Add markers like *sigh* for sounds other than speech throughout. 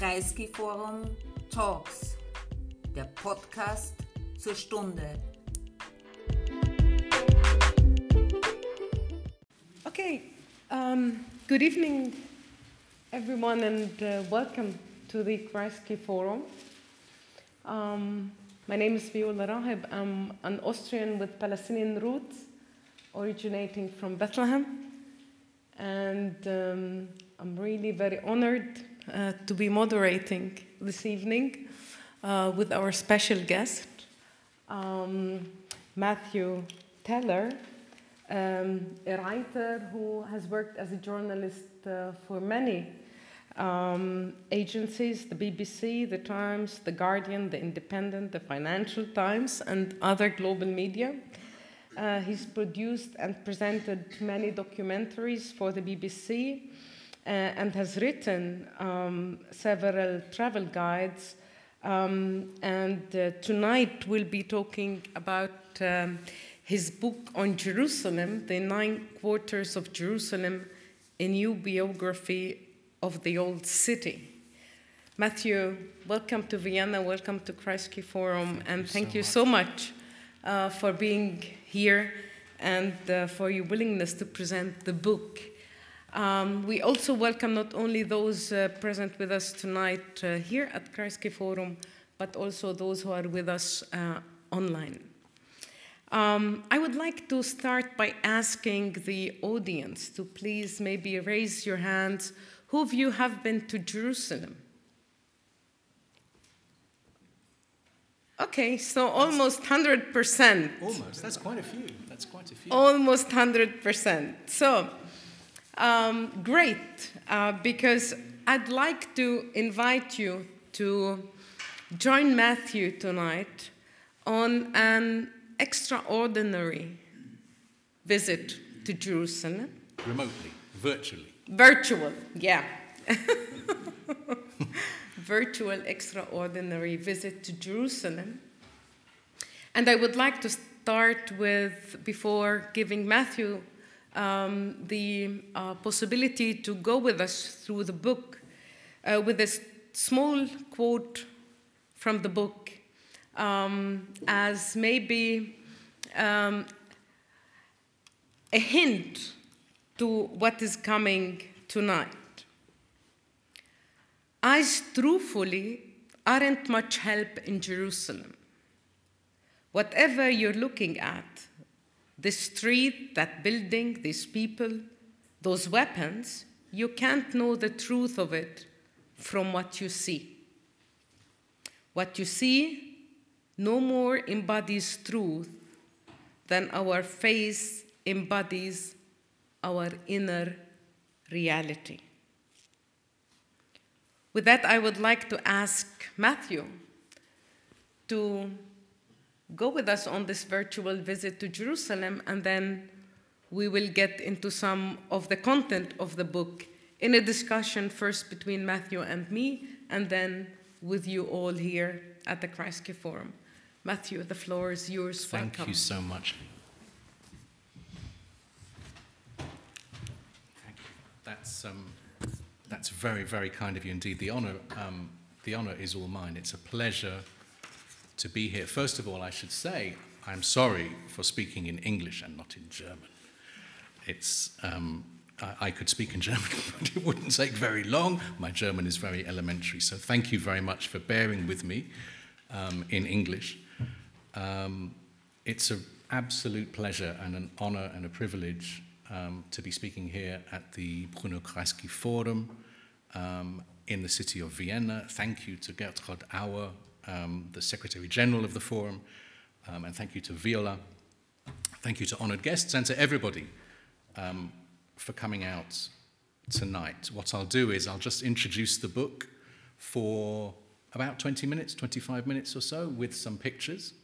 Kreisky Forum Talks, der Podcast zur Stunde. Okay, um, good evening, everyone, and uh, welcome to the Kreisky Forum. Um, my name is Viola Raheb. I'm an Austrian with Palestinian roots, originating from Bethlehem. And um, I'm really very honored uh, to be moderating this evening uh, with our special guest, um, Matthew Teller, um, a writer who has worked as a journalist uh, for many um, agencies the BBC, The Times, The Guardian, The Independent, The Financial Times, and other global media. Uh, he's produced and presented many documentaries for the BBC and has written um, several travel guides. Um, and uh, tonight we'll be talking about um, his book on Jerusalem, The Nine Quarters of Jerusalem, a new biography of the old city. Matthew, welcome to Vienna, welcome to Kreisky Forum, and thank, you so much, so much uh, for being here and uh, for your willingness to present the book. Um, we also welcome not only those uh, present with us tonight uh, here at Kreisky Forum, but also those who are with us uh, online. Um, I would like to start by asking the audience to please maybe raise your hands. Who of you have been to Jerusalem? Okay, so almost 100%. Almost, that's quite a few. That's quite a few. Almost 100%. So, um, great, uh, because I'd like to invite you to join Matthew tonight on an extraordinary visit to Jerusalem. Remotely, virtually. Virtual, yeah. *laughs* Virtual extraordinary visit to Jerusalem. And I would like to start with, before giving Matthew um, the uh, possibility to go with us through the book, uh, with a small quote from the book um, as maybe um, a hint to what is coming tonight. Eyes truthfully aren't much help in Jerusalem. Whatever you're looking at, the street, that building, these people, those weapons, you can't know the truth of it from what you see. What you see no more embodies truth than our face embodies our inner reality. With that, I would like to ask Matthew to go with us on this virtual visit to Jerusalem, and then we will get into some of the content of the book in a discussion first between Matthew and me, and then with you all here at the Kreisky Forum. Matthew, the floor is yours. Thank Welcome. you so much. Thank you. That's, um, that's very, very kind of you indeed. The honor, um, the honor is all mine. It's a pleasure to be here. First of all, I should say I'm sorry for speaking in English and not in German. It's, um, I, I could speak in *laughs* German, but it wouldn't take very long. My German is very elementary, so thank you very much for bearing with me um, in English. Um, it's an absolute pleasure and an honor and a privilege um, to be speaking here at the Bruno Kreisky Forum um, in the city of Vienna. Thank you to Gertrud Auer, um, the Secretary General of the Forum, um, and thank you to Viola. Thank you to honored guests and to everybody um, for coming out tonight. What I'll do is I'll just introduce the book for about 20 minutes, 25 minutes or so, with some pictures.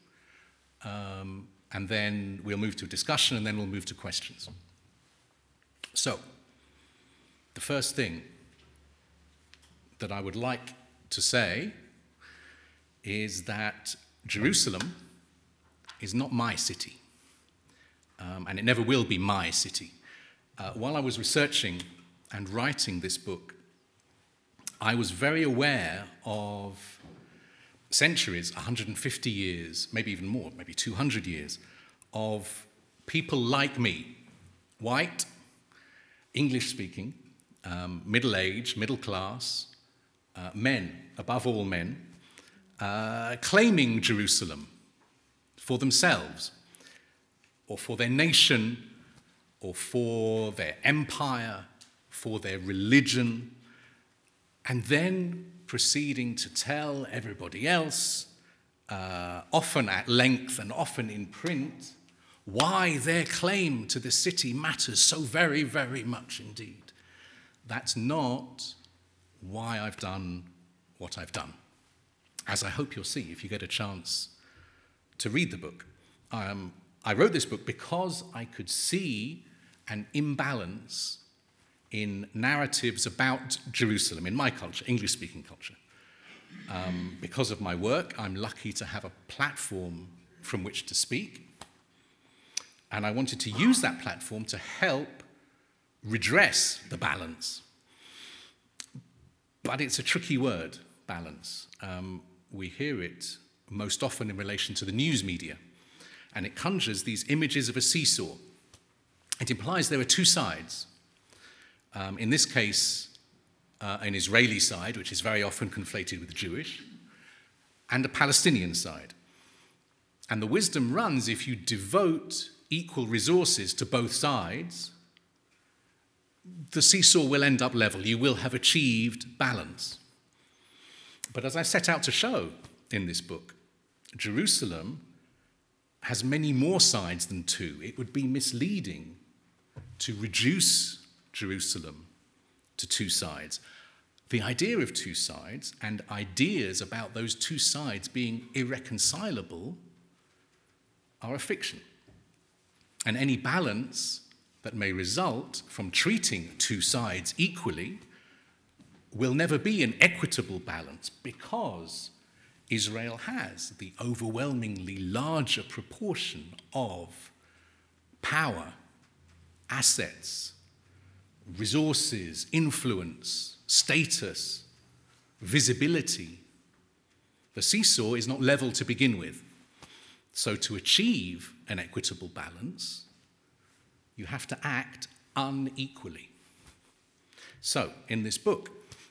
Um, and then we'll move to a discussion, and then we'll move to questions. So, the first thing that I would like to say is that Jerusalem is not my city, um, and it never will be my city. Uh, while I was researching and writing this book, I was very aware of centuries, 150 years, maybe even more, maybe 200 years, of people like me, white, English speaking, um, middle aged, middle class, uh, men, above all men, uh, claiming Jerusalem for themselves or for their nation or for their empire, for their religion, and then proceeding to tell everybody else, uh, often at length and often in print, why their claim to the city matters so very, very much indeed. That's not why I've done what I've done. As I hope you'll see if you get a chance to read the book. Um, I wrote this book because I could see an imbalance in narratives about Jerusalem in my culture, English speaking culture. Um, because of my work, I'm lucky to have a platform from which to speak. And I wanted to use that platform to help redress the balance. But it's a tricky word, balance. Um, we hear it most often in relation to the news media, and it conjures these images of a seesaw. It implies there are two sides. Um, in this case, uh, an Israeli side, which is very often conflated with Jewish, and a Palestinian side. And the wisdom runs if you devote equal resources to both sides, the seesaw will end up level. You will have achieved balance. But as I set out to show in this book, Jerusalem has many more sides than two. It would be misleading to reduce Jerusalem to two sides. The idea of two sides and ideas about those two sides being irreconcilable are a fiction. And any balance that may result from treating two sides equally will never be an equitable balance because Israel has the overwhelmingly larger proportion of power, assets, resources, influence, status, visibility. The seesaw is not level to begin with. So, to achieve an equitable balance, you have to act unequally. So, in this book,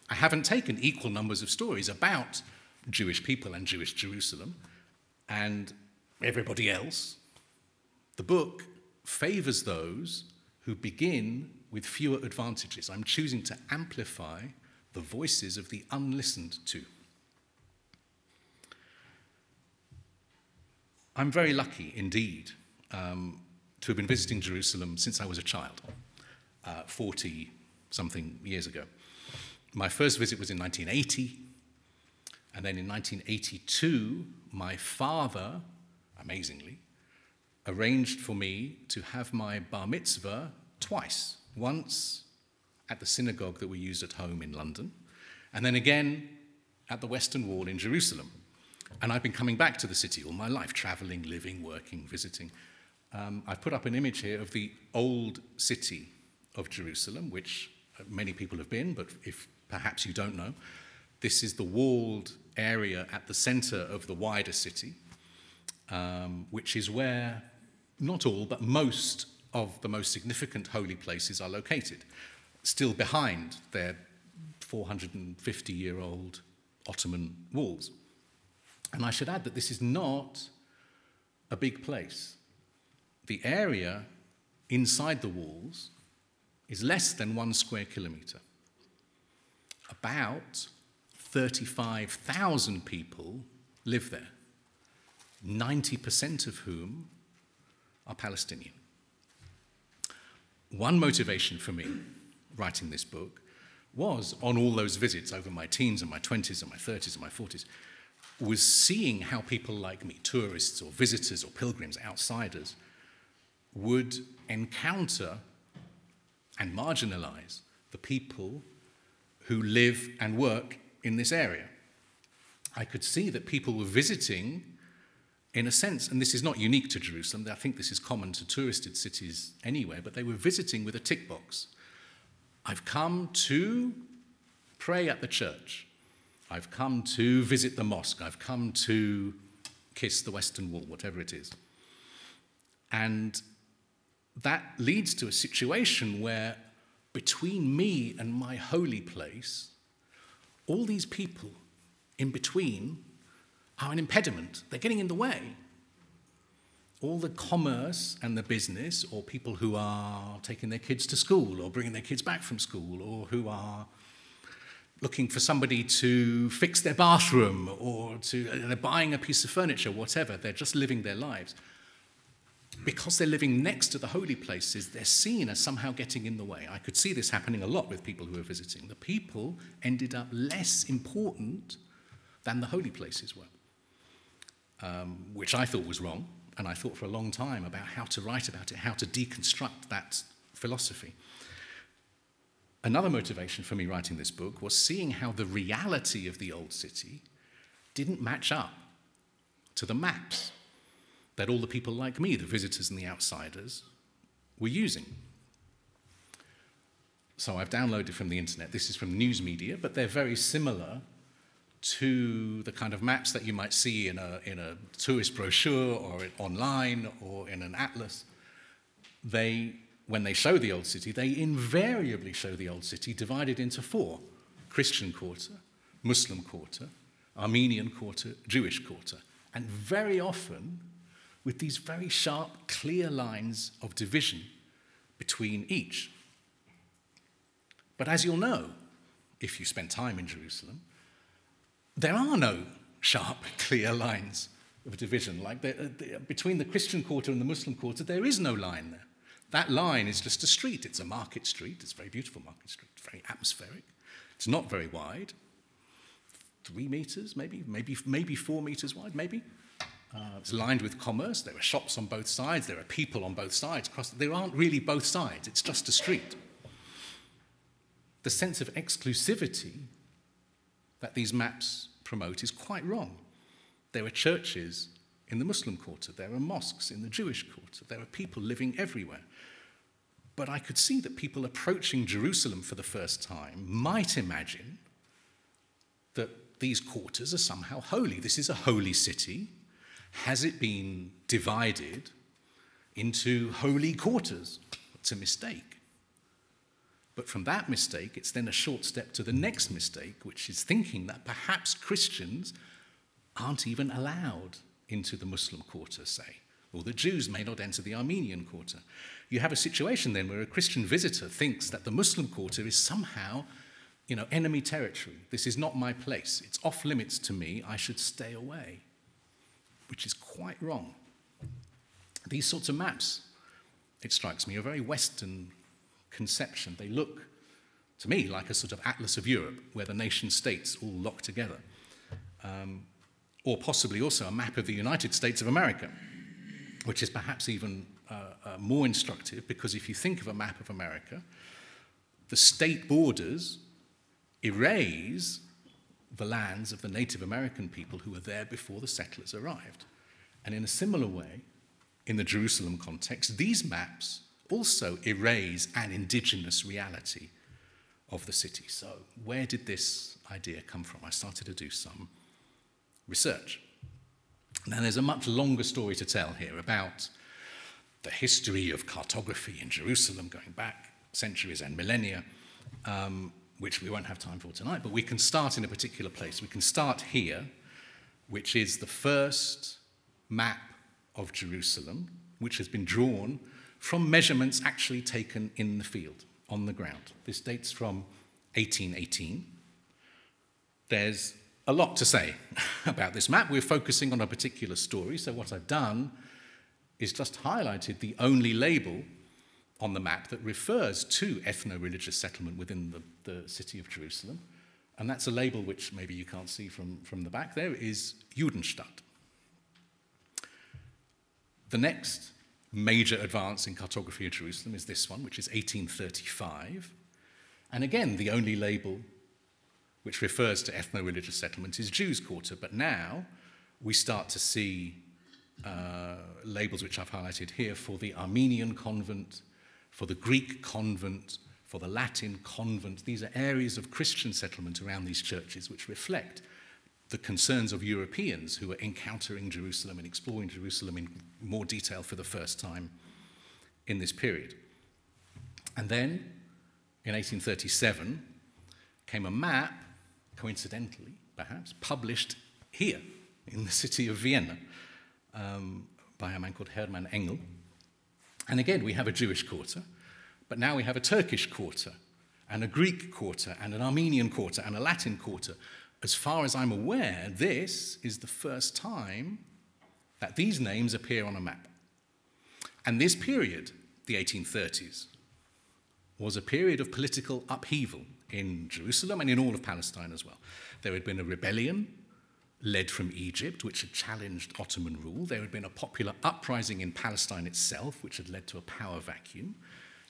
I haven't taken equal numbers of stories about Jewish people and Jewish Jerusalem and everybody else. The book favors those who begin with fewer advantages. I'm choosing to amplify the voices of the unlistened to. I'm very lucky indeed um, to have been visiting Jerusalem since I was a child, uh, 40 something years ago. My first visit was in 1980, and then in 1982, my father, amazingly, arranged for me to have my bar mitzvah twice. Once at the synagogue that we used at home in London, and then again at the Western Wall in Jerusalem. And I've been coming back to the city all my life, traveling, living, working, visiting um, I've put up an image here of the old city of Jerusalem, which many people have been, but if perhaps you don't know, this is the walled area at the center of the wider city, um, which is where not all, but most of the most significant holy places are located, still behind their 450 year old Ottoman walls. And I should add that this is not a big place the area inside the walls is less than one square kilometre. About 35,000 people live there, 90% of whom are Palestinian. One motivation for me writing this book was on all those visits over my teens and my 20s and my 30s and my 40s, was seeing how people like me, tourists or visitors or pilgrims, outsiders, would encounter and marginalize the people who live and work in this area. I could see that people were visiting, in a sense, and this is not unique to Jerusalem, I think this is common to touristed cities anywhere, but they were visiting with a tick box. I've come to pray at the church. I've come to visit the mosque. I've come to kiss the Western Wall, whatever it is. And that leads to a situation where between me and my holy place, all these people in between are an impediment. They're getting in the way. All the commerce and the business, or people who are taking their kids to school, or bringing their kids back from school, or who are looking for somebody to fix their bathroom, or to, they're buying a piece of furniture, whatever, they're just living their lives. Because they're living next to the holy places, they're seen as somehow getting in the way. I could see this happening a lot with people who were visiting. The people ended up less important than the holy places were um, which I thought was wrong, and I thought for a long time about how to write about it, how to deconstruct that philosophy. Another motivation for me writing this book was seeing how the reality of the old city didn't match up to the maps that all the people like me, the visitors and the outsiders, were using. So I've downloaded from the internet. This is from news media, but they're very similar to the kind of maps that you might see in a, in a tourist brochure or online or in an atlas, they, when they show the old city, they invariably show the old city divided into four Christian quarter, Muslim quarter, Armenian quarter, Jewish quarter. And very often with these very sharp, clear lines of division between each. But as you'll know, if you spend time in Jerusalem, there are no sharp, *laughs* clear lines of division. Like the, uh, the, between the Christian quarter and the Muslim quarter, there is no line there. That line is just a street. It's a market street. It's a very beautiful market street, very atmospheric. It's not very wide, three meters, maybe, maybe, maybe four meters wide, maybe. Uh, it's lined with commerce. There are shops on both sides. There are people on both sides. There aren't really both sides. It's just a street. The sense of exclusivity that these maps promote is quite wrong. There are churches in the Muslim quarter, there are mosques in the Jewish quarter, there are people living everywhere. But I could see that people approaching Jerusalem for the first time might imagine that these quarters are somehow holy. This is a holy city. Has it been divided into holy quarters? It's a mistake. But from that mistake, it's then a short step to the next mistake, which is thinking that perhaps Christians aren't even allowed into the Muslim quarter, say, or the Jews may not enter the Armenian quarter. You have a situation then where a Christian visitor thinks that the Muslim quarter is somehow, you know, enemy territory. This is not my place. It's off limits to me. I should stay away, which is quite wrong. These sorts of maps, it strikes me, are very Western conception. They look, to me, like a sort of atlas of Europe, where the nation states all lock together. Um, or possibly also a map of the United States of America, which is perhaps even uh, uh, more instructive because if you think of a map of America, the state borders erase the lands of the Native American people who were there before the settlers arrived. And in a similar way, in the Jerusalem context, these maps also erase an indigenous reality of the city. So, where did this idea come from? I started to do some research. Now, there's a much longer story to tell here about the history of cartography in Jerusalem going back centuries and millennia, um, which we won't have time for tonight, but we can start in a particular place. We can start here, which is the first map of Jerusalem, which has been drawn from measurements actually taken in the field, on the ground. This dates from 1818. There's a lot to say *laughs* about this map. We're focusing on a particular story, so what I've done is just highlighted the only label on the map that refers to ethno religious settlement within the, the city of Jerusalem. And that's a label which maybe you can't see from, from the back there is Judenstadt. The next major advance in cartography of Jerusalem is this one, which is 1835. And again, the only label which refers to ethno religious settlement is Jews' Quarter. But now we start to see uh, labels which I've highlighted here for the Armenian convent, for the Greek convent, for the Latin convent. These are areas of Christian settlement around these churches which reflect the concerns of Europeans who are encountering Jerusalem and exploring Jerusalem in more detail for the first time in this period. And then, in 1837, came a map, coincidentally perhaps, published here in the city of Vienna um, by a man called Hermann Engel. And again, we have a Jewish quarter, but now we have a Turkish quarter, and a Greek quarter, and an Armenian quarter, and a Latin quarter. As far as I'm aware, this is the first time that these names appear on a map. And this period, the 1830s, was a period of political upheaval in Jerusalem and in all of Palestine as well. There had been a rebellion led from Egypt, which had challenged Ottoman rule. There had been a popular uprising in Palestine itself, which had led to a power vacuum.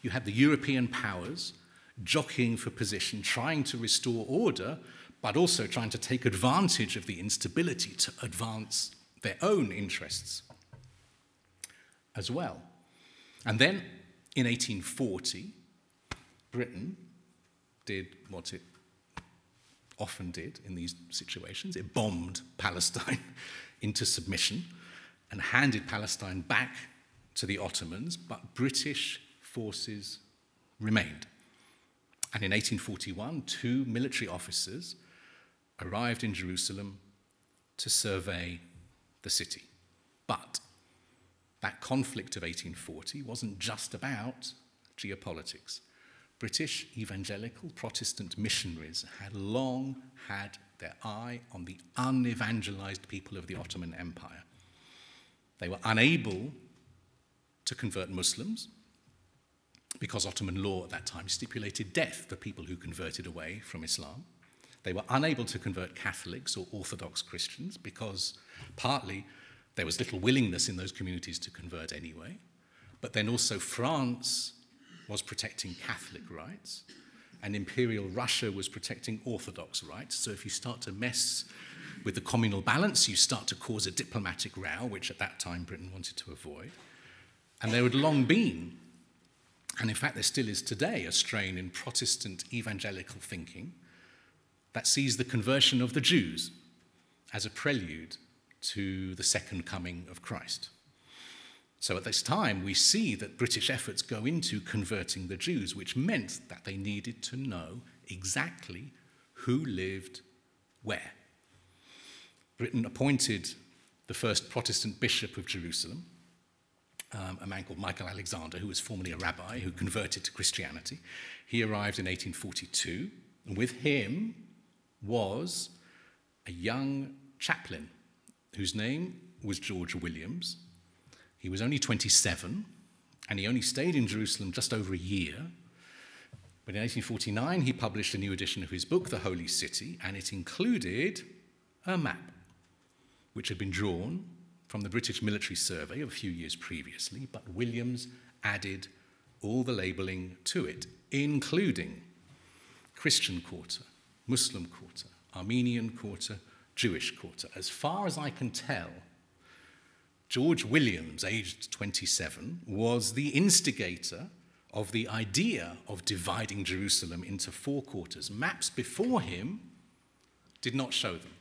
You had the European powers jockeying for position, trying to restore order, but also trying to take advantage of the instability to advance their own interests as well. And then in 1840, Britain did what it often did in these situations. It bombed Palestine *laughs* into submission and handed Palestine back to the Ottomans, but British forces remained. And in 1841, two military officers arrived in Jerusalem to survey the city. But that conflict of 1840 wasn't just about geopolitics. British evangelical Protestant missionaries had long had their eye on the unevangelized people of the Ottoman Empire. They were unable to convert Muslims because Ottoman law at that time stipulated death for people who converted away from Islam. They were unable to convert Catholics or Orthodox Christians because partly there was little willingness in those communities to convert anyway. But then also France was protecting Catholic rights, and Imperial Russia was protecting Orthodox rights. So if you start to mess with the communal balance, you start to cause a diplomatic row, which at that time Britain wanted to avoid. And there had long been, and in fact there still is today, a strain in Protestant evangelical thinking that sees the conversion of the Jews as a prelude to the second coming of Christ. So at this time, we see that British efforts go into converting the Jews, which meant that they needed to know exactly who lived where. Britain appointed the first Protestant bishop of Jerusalem, um, a man called Michael Alexander, who was formerly a rabbi who converted to Christianity. He arrived in 1842, and with him was a young chaplain whose name was George Williams, he was only 27, and he only stayed in Jerusalem just over a year. But in 1849, he published a new edition of his book, The Holy City, and it included a map, which had been drawn from the British military survey of a few years previously, but Williams added all the labeling to it, including Christian quarter, Muslim quarter, Armenian quarter, Jewish quarter. As far as I can tell, George Williams, aged 27, was the instigator of the idea of dividing Jerusalem into four quarters. Maps before him did not show them.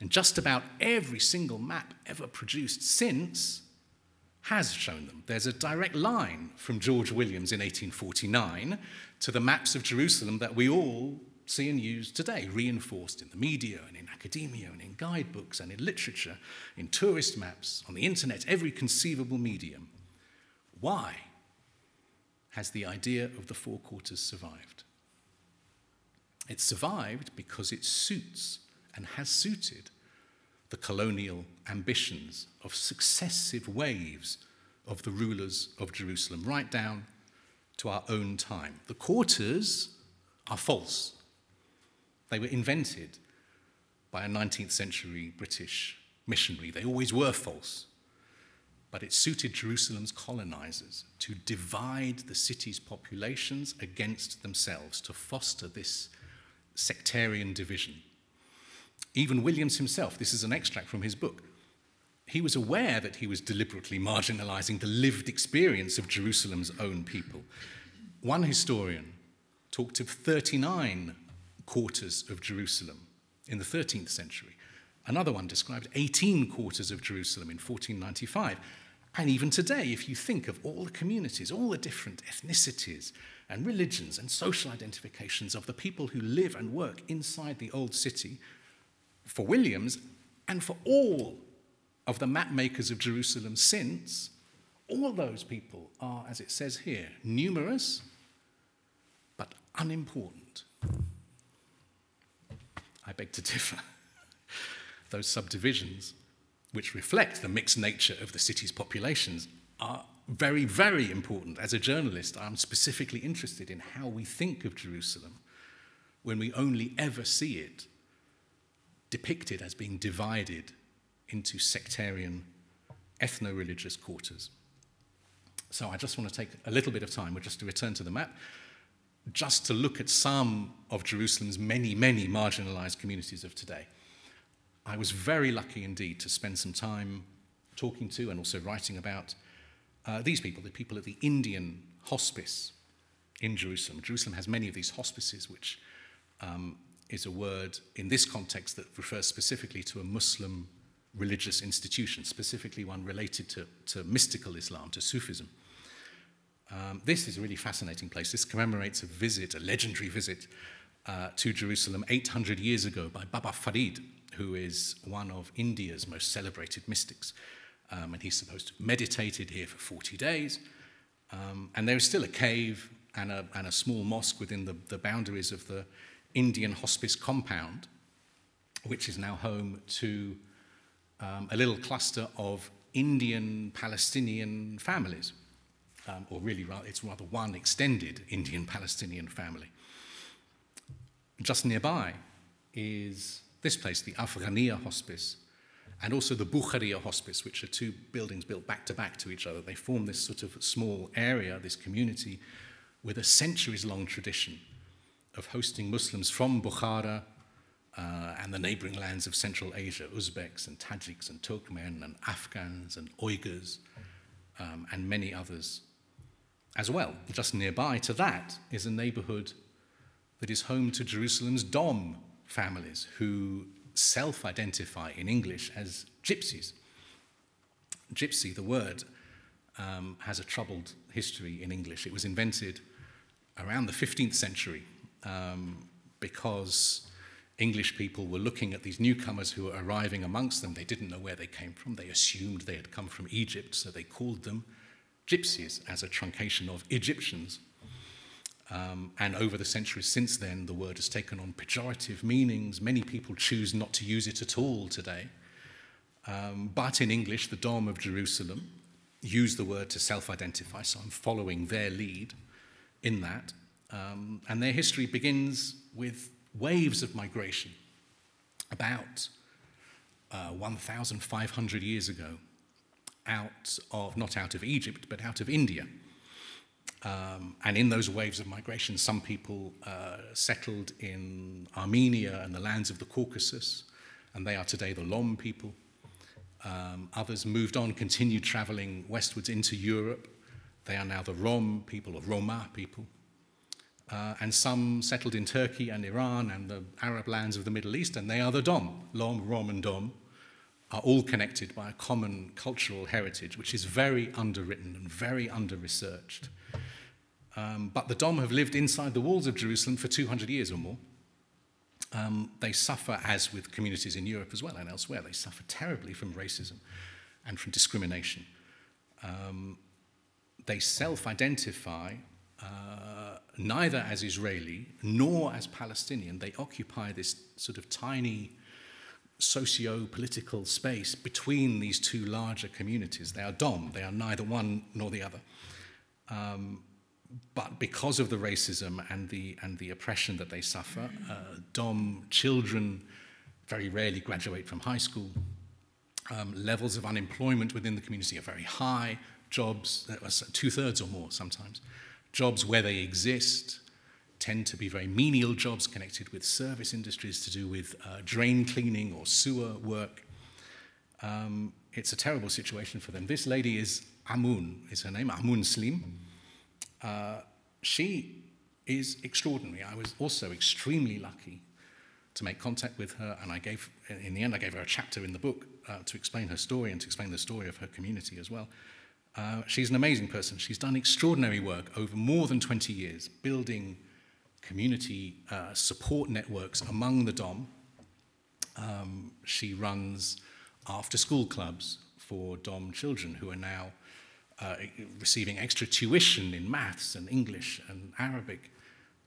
And just about every single map ever produced since has shown them. There's a direct line from George Williams in 1849 to the maps of Jerusalem that we all see and use today, reinforced in the media and in academia and in guidebooks and in literature, in tourist maps, on the internet, every conceivable medium. Why has the idea of the four quarters survived? It survived because it suits and has suited the colonial ambitions of successive waves of the rulers of Jerusalem, right down to our own time. The quarters are false. They were invented by a 19th century British missionary. They always were false. But it suited Jerusalem's colonizers to divide the city's populations against themselves, to foster this sectarian division. Even Williams himself, this is an extract from his book, he was aware that he was deliberately marginalizing the lived experience of Jerusalem's own people. One historian talked of 39 quarters of Jerusalem in the 13th century. Another one described 18 quarters of Jerusalem in 1495. And even today, if you think of all the communities, all the different ethnicities and religions and social identifications of the people who live and work inside the old city, for Williams and for all of the mapmakers of Jerusalem since, all those people are, as it says here, numerous but unimportant. Beg to differ. Those subdivisions, which reflect the mixed nature of the city's populations, are very, very important. As a journalist, I'm specifically interested in how we think of Jerusalem when we only ever see it depicted as being divided into sectarian, ethno religious quarters. So I just want to take a little bit of time, just to return to the map, just to look at some of Jerusalem's many, many marginalized communities of today. I was very lucky indeed to spend some time talking to and also writing about uh, these people, the people at the Indian hospice in Jerusalem. Jerusalem has many of these hospices, which um, is a word in this context that refers specifically to a Muslim religious institution, specifically one related to, to mystical Islam, to Sufism. Um, this is a really fascinating place. This commemorates a visit, a legendary visit uh, to Jerusalem 800 years ago by Baba Farid, who is one of India's most celebrated mystics. Um, and he's supposed to have meditated here for 40 days. Um, and there is still a cave and a, and a small mosque within the, the boundaries of the Indian hospice compound, which is now home to um, a little cluster of Indian Palestinian families um, or really it's rather one extended Indian Palestinian family. Just nearby is this place, the Afghania Hospice, and also the Bukharia Hospice, which are two buildings built back to back to each other. They form this sort of small area, this community, with a centuries long tradition of hosting Muslims from Bukhara uh, and the neighboring lands of Central Asia, Uzbeks and Tajiks and Turkmen and Afghans and Uyghurs um, and many others as well, just nearby to that is a neighborhood that is home to Jerusalem's Dom families who self identify in English as gypsies. Gypsy, the word, um, has a troubled history in English. It was invented around the 15th century um, because English people were looking at these newcomers who were arriving amongst them. They didn't know where they came from. They assumed they had come from Egypt, so they called them gypsies as a truncation of Egyptians. Um, and over the centuries since then, the word has taken on pejorative meanings. Many people choose not to use it at all today. Um, but in English, the Dom of Jerusalem use the word to self identify, so I'm following their lead in that. Um, and their history begins with waves of migration about uh, 1,500 years ago out of, not out of Egypt, but out of India. Um, and in those waves of migration, some people uh, settled in Armenia and the lands of the Caucasus, and they are today the Lom people. Um, others moved on, continued traveling westwards into Europe. They are now the Rom people, or Roma people. Uh, and some settled in Turkey and Iran and the Arab lands of the Middle East, and they are the Dom, Lom, Rom, and Dom are all connected by a common cultural heritage, which is very underwritten and very under researched. Um, but the Dom have lived inside the walls of Jerusalem for 200 years or more. Um, they suffer, as with communities in Europe as well and elsewhere, they suffer terribly from racism and from discrimination. Um, they self identify uh, neither as Israeli nor as Palestinian. They occupy this sort of tiny socio political space between these two larger communities. They are Dom, they are neither one nor the other. Um, but because of the racism and the, and the oppression that they suffer, uh, Dom children very rarely graduate from high school. Um, levels of unemployment within the community are very high. Jobs, two thirds or more sometimes. Jobs where they exist tend to be very menial jobs connected with service industries to do with uh, drain cleaning or sewer work. Um, it's a terrible situation for them. This lady is Amoun, is her name, Amoun Sleem. Uh, she is extraordinary. I was also extremely lucky to make contact with her, and I gave, in the end, I gave her a chapter in the book uh, to explain her story and to explain the story of her community as well. Uh, she's an amazing person. She's done extraordinary work over more than 20 years, building community uh, support networks among the Dom. Um, she runs after school clubs for Dom children who are now uh, receiving extra tuition in maths and English and Arabic.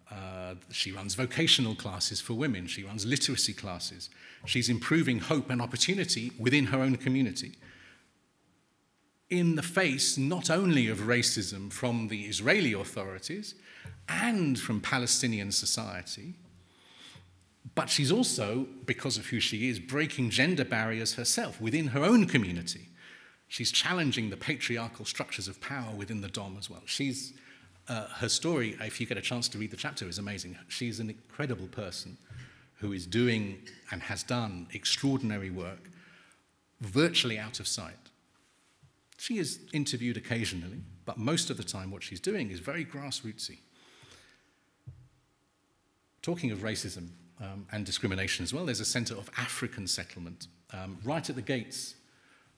Uh, she runs vocational classes for women. She runs literacy classes. She's improving hope and opportunity within her own community. In the face not only of racism from the Israeli authorities and from Palestinian society, but she's also, because of who she is, breaking gender barriers herself within her own community. She's challenging the patriarchal structures of power within the Dom as well. She's uh, her story, if you get a chance to read the chapter, is amazing. She's an incredible person who is doing and has done extraordinary work virtually out of sight. She is interviewed occasionally, but most of the time, what she's doing is very grassrootsy. Talking of racism um, and discrimination as well, there's a center of African settlement um, right at the gates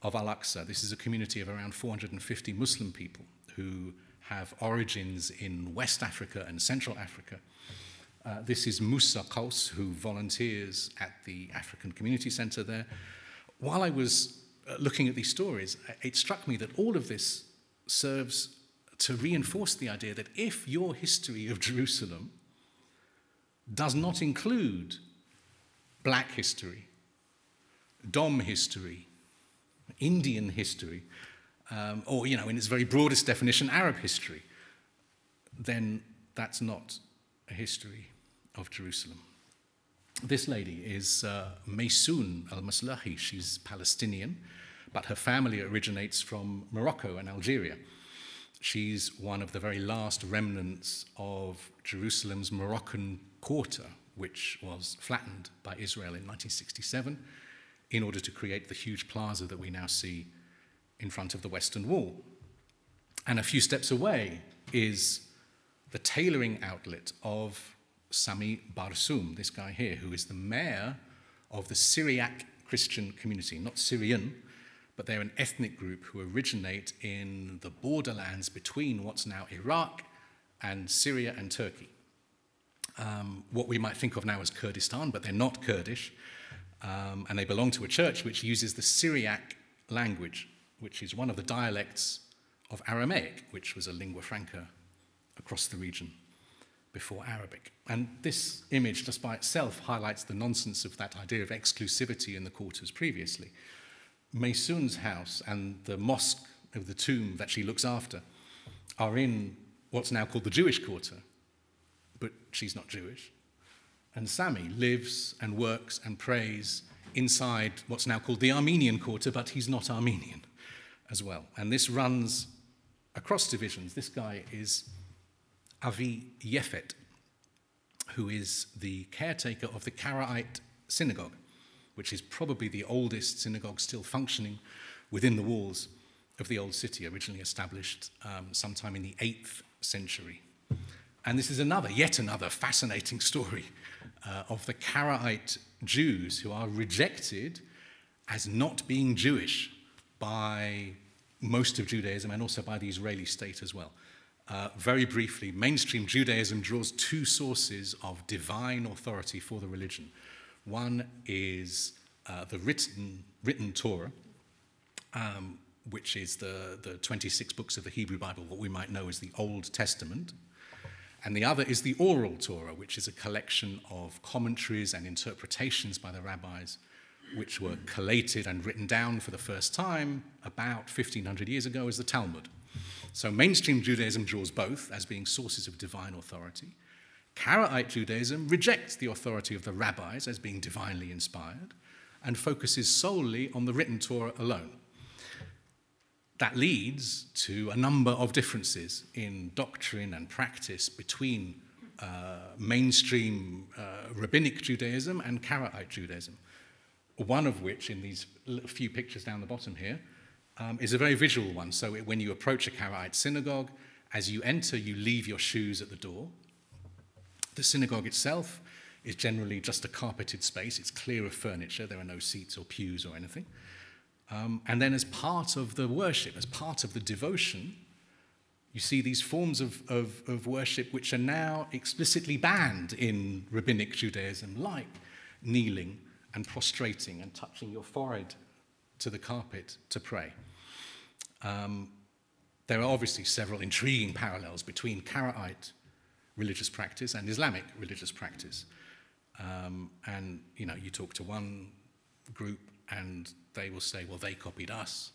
of Al Aqsa. This is a community of around 450 Muslim people who have origins in West Africa and Central Africa. Uh, this is Mousa Qous, who volunteers at the African Community Center there. While I was uh, looking at these stories, it struck me that all of this serves to reinforce the idea that if your history of Jerusalem does not include black history, Dom history, Indian history, um, or, you know, in its very broadest definition, Arab history, then that's not a history of Jerusalem. This lady is uh, Maysoon al Maslahi. She's Palestinian, but her family originates from Morocco and Algeria. She's one of the very last remnants of Jerusalem's Moroccan quarter, which was flattened by Israel in 1967 in order to create the huge plaza that we now see in front of the Western Wall. And a few steps away is the tailoring outlet of Sami Barsoum, this guy here, who is the mayor of the Syriac Christian community, not Syrian, but they're an ethnic group who originate in the borderlands between what's now Iraq and Syria and Turkey. Um, what we might think of now as Kurdistan, but they're not Kurdish. Um, and they belong to a church which uses the Syriac language which is one of the dialects of Aramaic, which was a lingua franca across the region before Arabic. And this image, just by itself, highlights the nonsense of that idea of exclusivity in the quarters previously. Maysoon's house and the mosque of the tomb that she looks after are in what's now called the Jewish quarter, but she's not Jewish. And Sami lives and works and prays inside what's now called the Armenian quarter, but he's not Armenian as well. And this runs across divisions. This guy is Avi Yefet, who is the caretaker of the Karaite synagogue, which is probably the oldest synagogue still functioning within the walls of the old city, originally established um, sometime in the 8th century. And this is another, yet another fascinating *laughs* story uh, of the Karaite Jews who are rejected as not being Jewish by most of Judaism and also by the Israeli state as well. Uh, very briefly, mainstream Judaism draws two sources of divine authority for the religion. One is uh, the written, written Torah, um, which is the, the 26 books of the Hebrew Bible, what we might know as the Old Testament. And the other is the oral Torah, which is a collection of commentaries and interpretations by the rabbis which were collated and written down for the first time about 1500 years ago as the Talmud. So mainstream Judaism draws both as being sources of divine authority. Karaite Judaism rejects the authority of the rabbis as being divinely inspired and focuses solely on the written Torah alone. That leads to a number of differences in doctrine and practice between uh, mainstream uh, rabbinic Judaism and Karaite Judaism one of which, in these few pictures down the bottom here, um, is a very visual one. So when you approach a Karaite synagogue, as you enter, you leave your shoes at the door. The synagogue itself is generally just a carpeted space, it's clear of furniture, there are no seats or pews or anything. Um, and then, as part of the worship, as part of the devotion, you see these forms of, of, of worship which are now explicitly banned in rabbinic Judaism, like kneeling and prostrating and touching your forehead to the carpet to pray. Um, there are obviously several intriguing parallels between Karaite religious practice and Islamic religious practice. Um, and you know, you talk to one group and they will say, well, they copied us.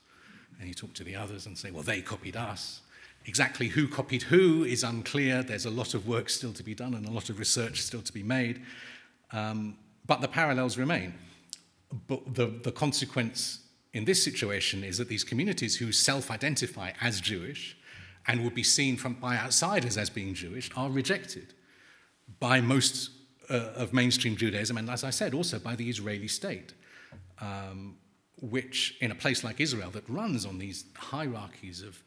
And you talk to the others and say, well, they copied us. Exactly who copied who is unclear. There's a lot of work still to be done and a lot of research still to be made. Um, but the parallels remain. But the, the consequence in this situation is that these communities who self identify as Jewish and would be seen from, by outsiders as being Jewish are rejected by most uh, of mainstream Judaism, and as I said, also by the Israeli state, um, which, in a place like Israel that runs on these hierarchies of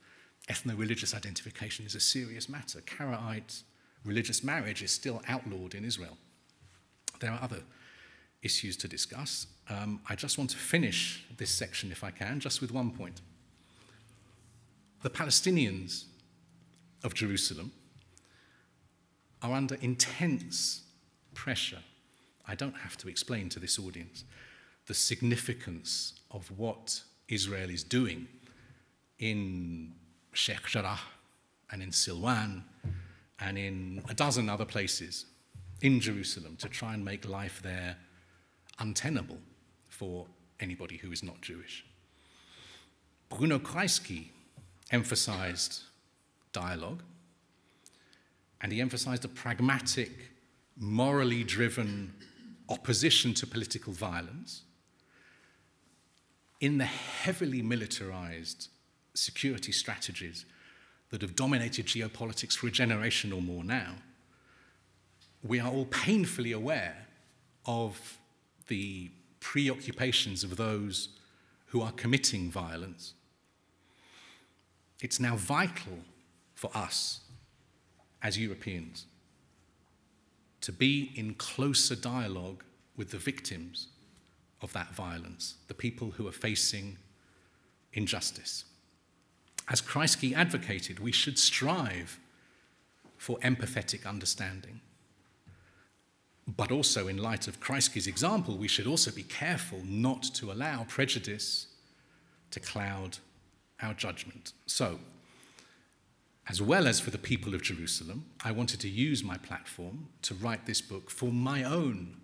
ethno religious identification, is a serious matter. Karaite religious marriage is still outlawed in Israel. There are other issues to discuss. Um, I just want to finish this section, if I can, just with one point. The Palestinians of Jerusalem are under intense pressure. I don't have to explain to this audience the significance of what Israel is doing in Sheikh Jarrah and in Silwan and in a dozen other places in Jerusalem to try and make life there untenable for anybody who is not Jewish. Bruno Kreisky emphasized dialogue, and he emphasized a pragmatic, morally driven opposition to political violence in the heavily militarized security strategies that have dominated geopolitics for a generation or more now, we are all painfully aware of the preoccupations of those who are committing violence. It's now vital for us as Europeans to be in closer dialogue with the victims of that violence, the people who are facing injustice. As Kreisky advocated, we should strive for empathetic understanding. But also, in light of Kreisky's example, we should also be careful not to allow prejudice to cloud our judgment. So, as well as for the people of Jerusalem, I wanted to use my platform to write this book for my own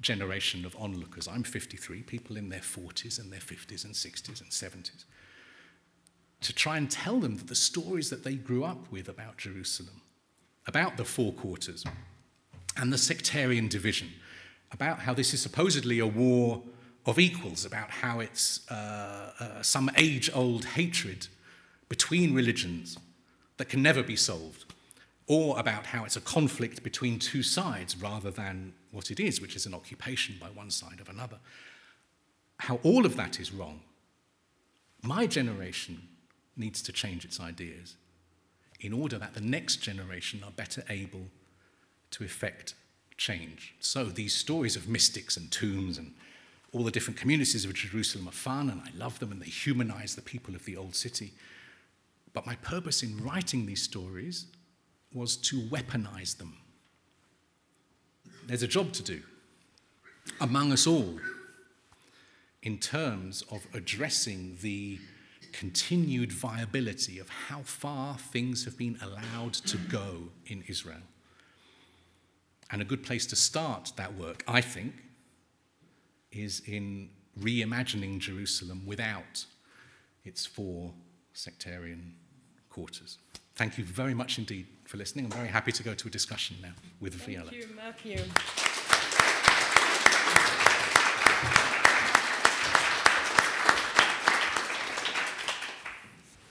generation of onlookers. I'm 53, people in their 40s and their 50s and 60s and 70s. To try and tell them that the stories that they grew up with about Jerusalem, about the four quarters, and the sectarian division, about how this is supposedly a war of equals, about how it's uh, uh, some age old hatred between religions that can never be solved, or about how it's a conflict between two sides rather than what it is, which is an occupation by one side of another. How all of that is wrong. My generation needs to change its ideas in order that the next generation are better able to effect change. So these stories of mystics and tombs and all the different communities of Jerusalem are fun and I love them and they humanize the people of the old city. But my purpose in writing these stories was to weaponize them. There's a job to do among us all in terms of addressing the continued viability of how far things have been allowed to go in Israel. And a good place to start that work, I think, is in reimagining Jerusalem without its four sectarian quarters. Thank you very much indeed for listening. I'm very happy to go to a discussion now with Thank Thank you, Matthew.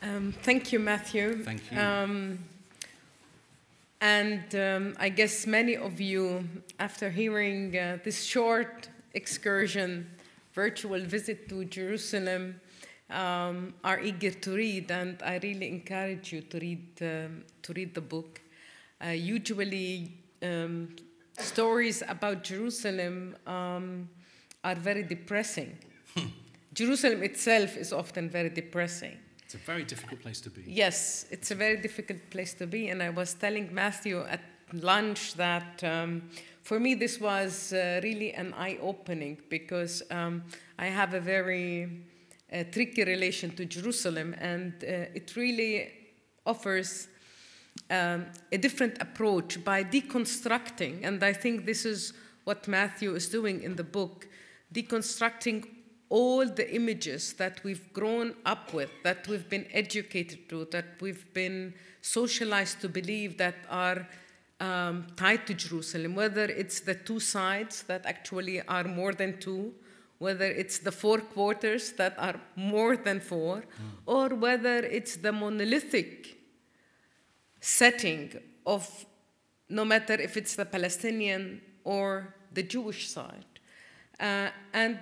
Um, thank you, Matthew. Thank you. Um, and um, I guess many of you, after hearing uh, this short excursion, virtual visit to Jerusalem, um, are eager to read, and I really encourage you to read um, to read the book. Uh, usually, um, stories about Jerusalem um, are very depressing. *laughs* Jerusalem itself is often very depressing. It's a very difficult place to be. Yes, it's a very difficult place to be. And I was telling Matthew at lunch that um, for me this was uh, really an eye opening because um, I have a very uh, tricky relation to Jerusalem and uh, it really offers um, a different approach by deconstructing. And I think this is what Matthew is doing in the book deconstructing all the images that we've grown up with, that we've been educated to, that we've been socialized to believe that are um, tied to Jerusalem, whether it's the two sides that actually are more than two, whether it's the four quarters that are more than four, mm. or whether it's the monolithic setting of no matter if it's the Palestinian or the Jewish side. Uh, and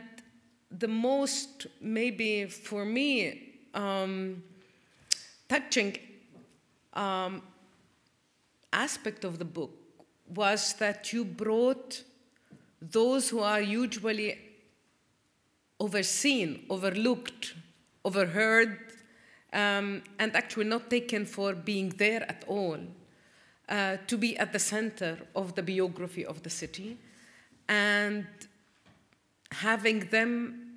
the most, maybe for me, um, touching um, aspect of the book was that you brought those who are usually overseen, overlooked, overheard, um, and actually not taken for being there at all, uh, to be at the center of the biography of the city and having them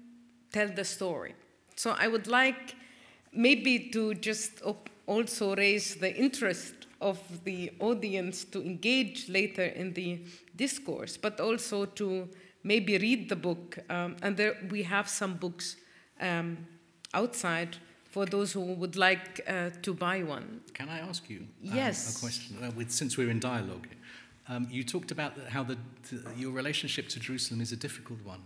tell the story. So I would like maybe to just also raise the interest of the audience to engage later in the discourse, but also to maybe read the book. Um, and there we have some books um, outside for those who would like uh, to buy one. Can I ask you um, a question? Uh, with, since we're in dialogue, um, you talked about how the, the, your relationship to Jerusalem is a difficult one.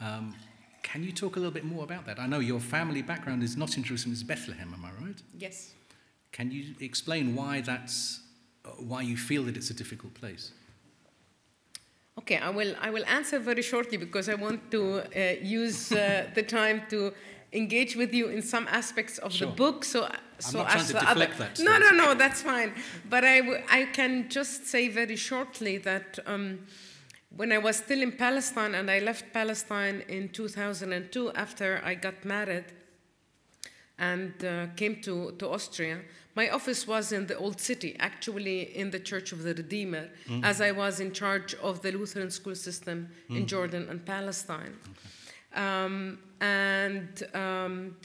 Um, can you talk a little bit more about that? I know your family background is not in Jerusalem, it's Bethlehem, am I right? Yes. Can you explain why that's, uh, why you feel that it's a difficult place? Okay, I will, I will answer very shortly because I want to uh, use uh, the time to engage with you in some aspects of sure. the book. So, so as the other, that, no, no, no, that's fine. But I, I can just say very shortly that um, when I was still in Palestine and I left Palestine in 2002 after I got married and uh, came to, to Austria, my office was in the Old City, actually in the Church of the Redeemer, mm. as I was in charge of the Lutheran school system mm. in Jordan and Palestine. Okay. Um, and um,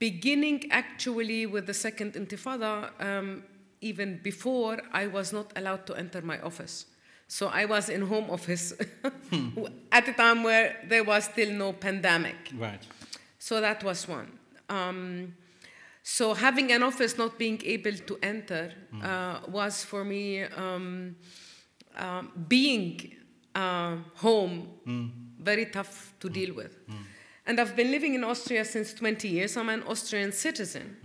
beginning actually with the second intifada, um, even before, I was not allowed to enter my office. So I was in home office *laughs* hmm. at a time where there was still no pandemic. Right. So that was one. Um, so having an office not being able to enter mm. uh, was for me um, uh, being uh, home mm very tough to deal with. Mm. And I've been living in Austria since 20 years. I'm an Austrian citizen.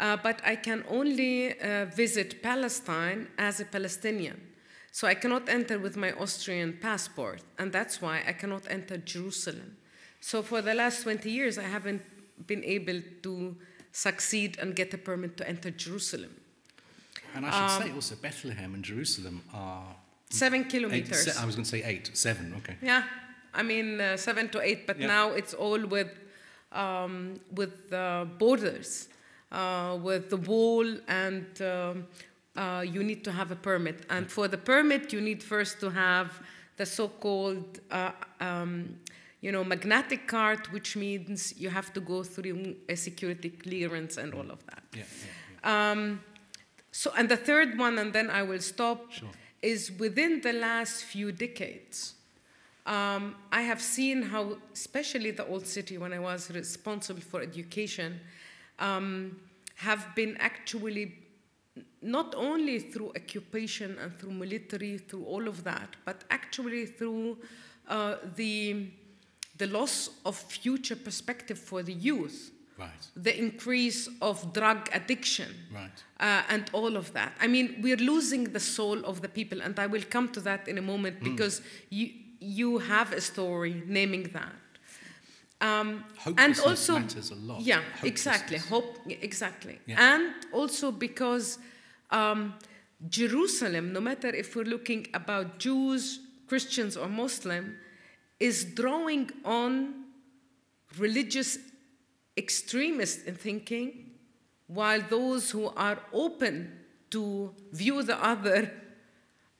Uh, but I can only uh, visit Palestine as a Palestinian. So I cannot enter with my Austrian passport, and that's why I cannot enter Jerusalem. So for the last 20 years, I haven't been able to succeed and get a permit to enter Jerusalem. And I should um, say also, Bethlehem and Jerusalem are seven kilometers. Eight, se- I was going to say eight, seven, okay. Yeah, I mean, uh, seven to eight, but yeah. now it's all with, um, with uh, borders, uh, with the wall, and um, uh, you need to have a permit. And for the permit, you need first to have the so-called, uh, um, you know, magnetic card, which means you have to go through a security clearance and all of that. Yeah, yeah, um, so, and the third one, and then I will stop, sure. is within the last few decades um, I have seen how, especially the old city, when I was responsible for education, um, have been actually not only through occupation and through military, through all of that, but actually through uh, the, the loss of future perspective for the youth. Right. The increase of drug addiction right. uh, and all of that. I mean, we're losing the soul of the people, and I will come to that in a moment mm. because you, you have a story naming that. Um, and also matters a lot. Yeah, exactly. Hope exactly. Yeah. And also because um, Jerusalem, no matter if we're looking about Jews, Christians, or Muslim, is drawing on religious extremists in thinking, while those who are open to view the other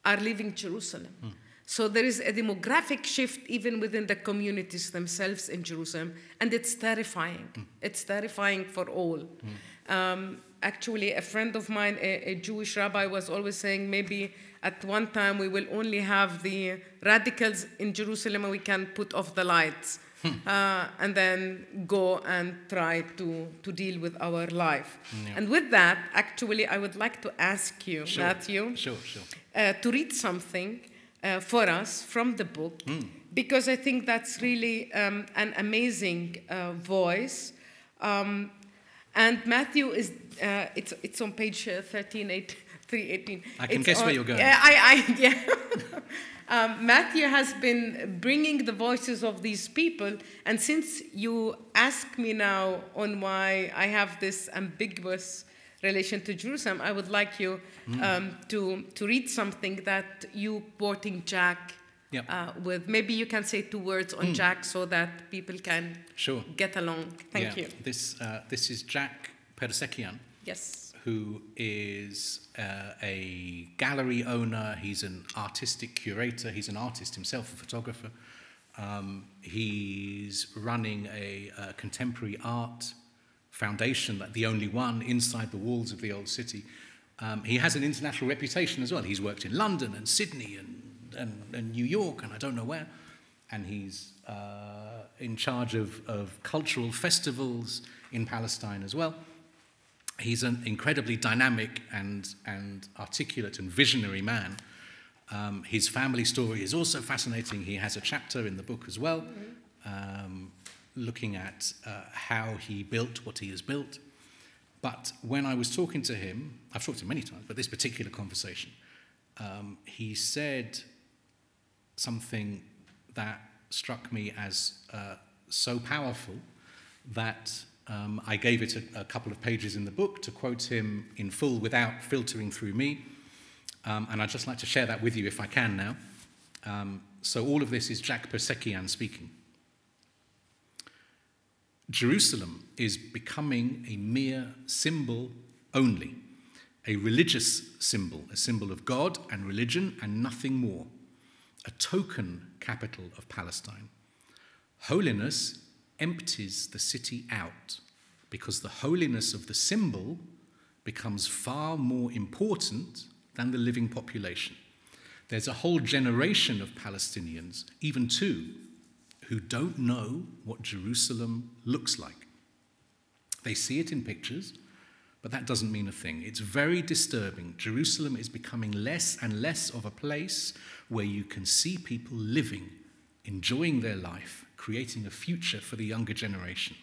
are leaving Jerusalem. Mm. So there is a demographic shift even within the communities themselves in Jerusalem, and it's terrifying. Mm. It's terrifying for all. Mm. Um, actually, a friend of mine, a, a, Jewish rabbi, was always saying maybe at one time we will only have the radicals in Jerusalem and we can put off the lights. Hmm. Uh, and then go and try to, to deal with our life. Yeah. And with that, actually, I would like to ask you, sure. Matthew, sure, sure. Uh, to read something uh, for us from the book mm. because I think that's really um, an amazing uh, voice. Um, and Matthew is, uh, it's, it's on page uh, 13, 8, 318. I can it's guess on, where you're going. Yeah, I, I, *laughs* yeah. um, Matthew has been bringing the voices of these people. And since you ask me now on why I have this ambiguous relation to Jerusalem, I would like you mm. um, to, to read something that you quoting Jack yep. uh, with. Maybe you can say two words on mm. Jack so that people can sure. get along. Thank yeah. you. This, uh, this is Jack Persekian. Yes. Who is uh, a gallery owner, he's an artistic curator, he's an artist himself, a photographer. Um, he's running a, a contemporary art foundation, the only one inside the walls of the old city. Um, he has an international reputation as well. He's worked in London and Sydney and, and, and New York and I don't know where. And he's uh, in charge of, of cultural festivals in Palestine as well. He's an incredibly dynamic and, and articulate and visionary man. Um, his family story is also fascinating. He has a chapter in the book as well. Um, looking at uh, how he built what he has built. But when I was talking to him, I've talked to him many times, but this particular conversation, um, he said something that struck me as uh, so powerful that um, I gave it a, a, couple of pages in the book to quote him in full without filtering through me. Um, and I'd just like to share that with you if I can now. Um, so, all of this is Jack Persekian speaking. Jerusalem is becoming a mere symbol only, a religious symbol, a symbol of God and religion and nothing more, a token capital of Palestine. Holiness empties the city out because the holiness of the symbol becomes far more important than the living population. There's a whole generation of Palestinians, even two, who don't know what Jerusalem looks like. They see it in pictures, but that doesn't mean a thing. It's very disturbing. Jerusalem is becoming less and less of a place where you can see people living, enjoying their life, creating a future for the younger generation.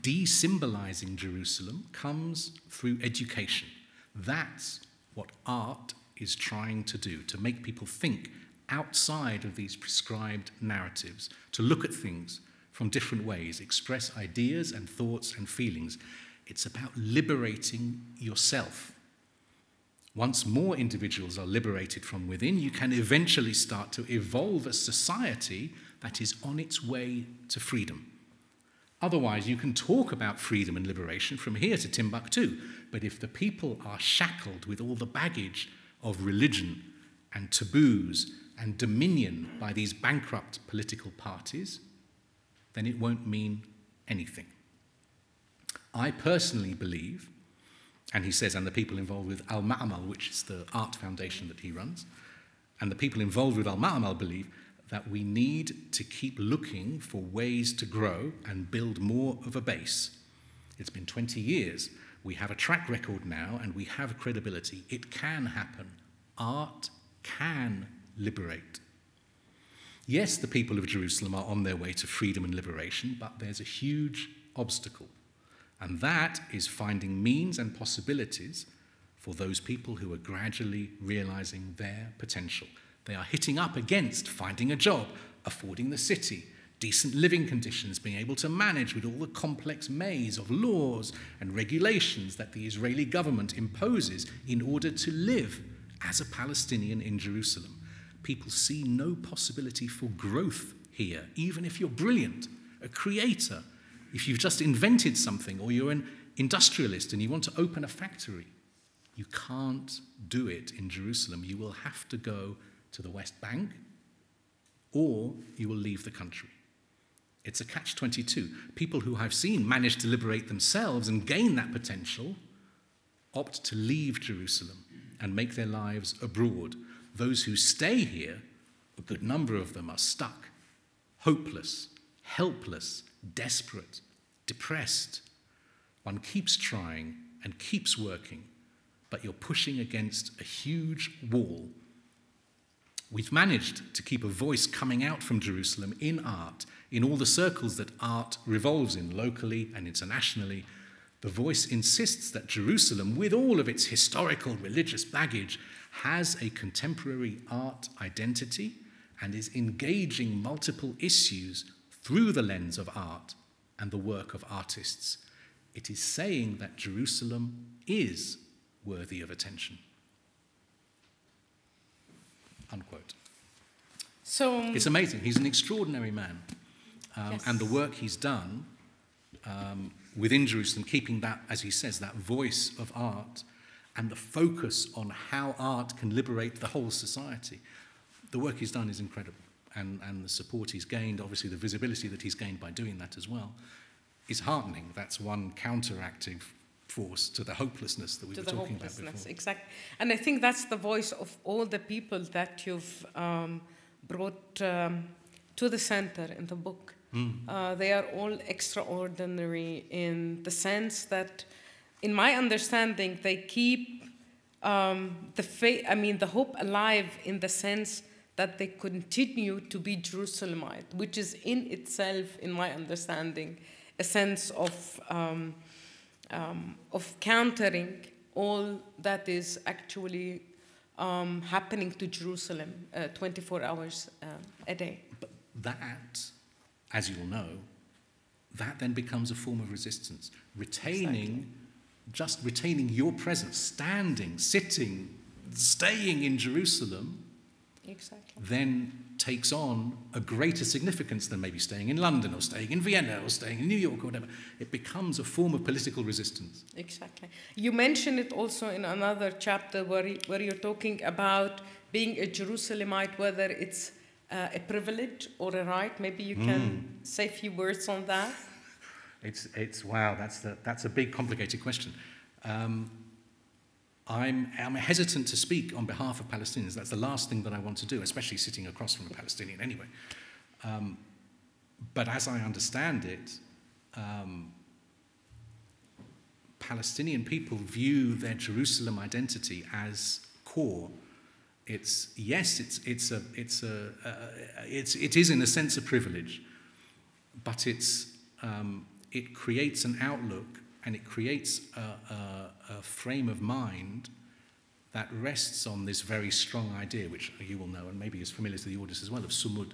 De-symbolizing Jerusalem comes through education. That's what art is trying to do, to make people think outside of these prescribed narratives, to look at things from different ways, express ideas and thoughts and feelings. It's about liberating yourself. Once more individuals are liberated from within, you can eventually start to evolve a society that is on its way to freedom. Otherwise, you can talk about freedom and liberation from here to Timbuktu, but if the people are shackled with all the baggage of religion and taboos and dominion by these bankrupt political parties, then it won't mean anything. I personally believe, and he says, and the people involved with Al Ma'amal, which is the art foundation that he runs, and the people involved with Al Ma'amal believe that we need to keep looking for ways to grow and build more of a base. It's been 20 years. We have a track record now and we have credibility. It can happen. Art can liberate. Yes, the people of Jerusalem are on their way to freedom and liberation, but there's a huge obstacle, and that is finding means and possibilities for those people who are gradually realizing their potential. They are hitting up against finding a job, affording the city, decent living conditions, being able to manage with all the complex maze of laws and regulations that the Israeli government imposes in order to live as a Palestinian in Jerusalem. People see no possibility for growth here, even if you're brilliant, a creator, if you've just invented something or you're an industrialist and you want to open a factory. You can't do it in Jerusalem. You will have to go to the West Bank or you will leave the country. It's a catch 22. People who I've seen manage to liberate themselves and gain that potential opt to leave Jerusalem and make their lives abroad. Those who stay here, a good number of them are stuck, hopeless, helpless, desperate, depressed. One keeps trying and keeps working, but you're pushing against a huge wall. We've managed to keep a voice coming out from Jerusalem in art, in all the circles that art revolves in, locally and internationally. The voice insists that Jerusalem, with all of its historical religious baggage, has a contemporary art identity and is engaging multiple issues through the lens of art and the work of artists. It is saying that Jerusalem is worthy of attention. Unquote. So It's amazing. He's an extraordinary man. Um, Yes. And the work he's done um, within Jerusalem, keeping that, as he says, that voice of art and the focus on how art can liberate the whole society. The work he's done is incredible. And, and the support he's gained, obviously, the visibility that he's gained by doing that as well, is heartening. That's one counteracting force to the hopelessness that we were talking about hopelessness, before. exactly. And I think that's the voice of all the people that you've um, brought um, to the center in the book. Uh, they are all extraordinary in the sense that, in my understanding, they keep um, the faith, I mean, the hope alive in the sense that they continue to be Jerusalemite, which is in itself, in my understanding, a sense of. Um, of countering all that is actually um, happening to Jerusalem uh, 24 hours uh, a day. But that, as you'll know, that then becomes a form of resistance. Retaining, just retaining your presence, standing, sitting, staying in Jerusalem, Exactly. then takes on a greater significance than maybe staying in London or staying in Vienna or staying in New York or whatever. It becomes a form of political resistance. Exactly. You mention it also in another chapter where, where you're talking about being a Jerusalemite, whether it's uh, a privilege or a right. Maybe you can say a few words on that. It's, it's wow, that's, the, that's a big, complicated question. Um, I'm, I'm hesitant to speak on behalf of Palestinians. That's the last thing that I want to do, especially sitting across from a Palestinian anyway. Um, but as I understand it, um, Palestinian people view their Jerusalem identity as core. It's yes, it's it's a it's a uh, it's it is in a sense a privilege, but it's um, it creates an outlook and it creates a, a, a frame of mind that rests on this very strong idea, which you will know and maybe is familiar to the audience as well, of sumud,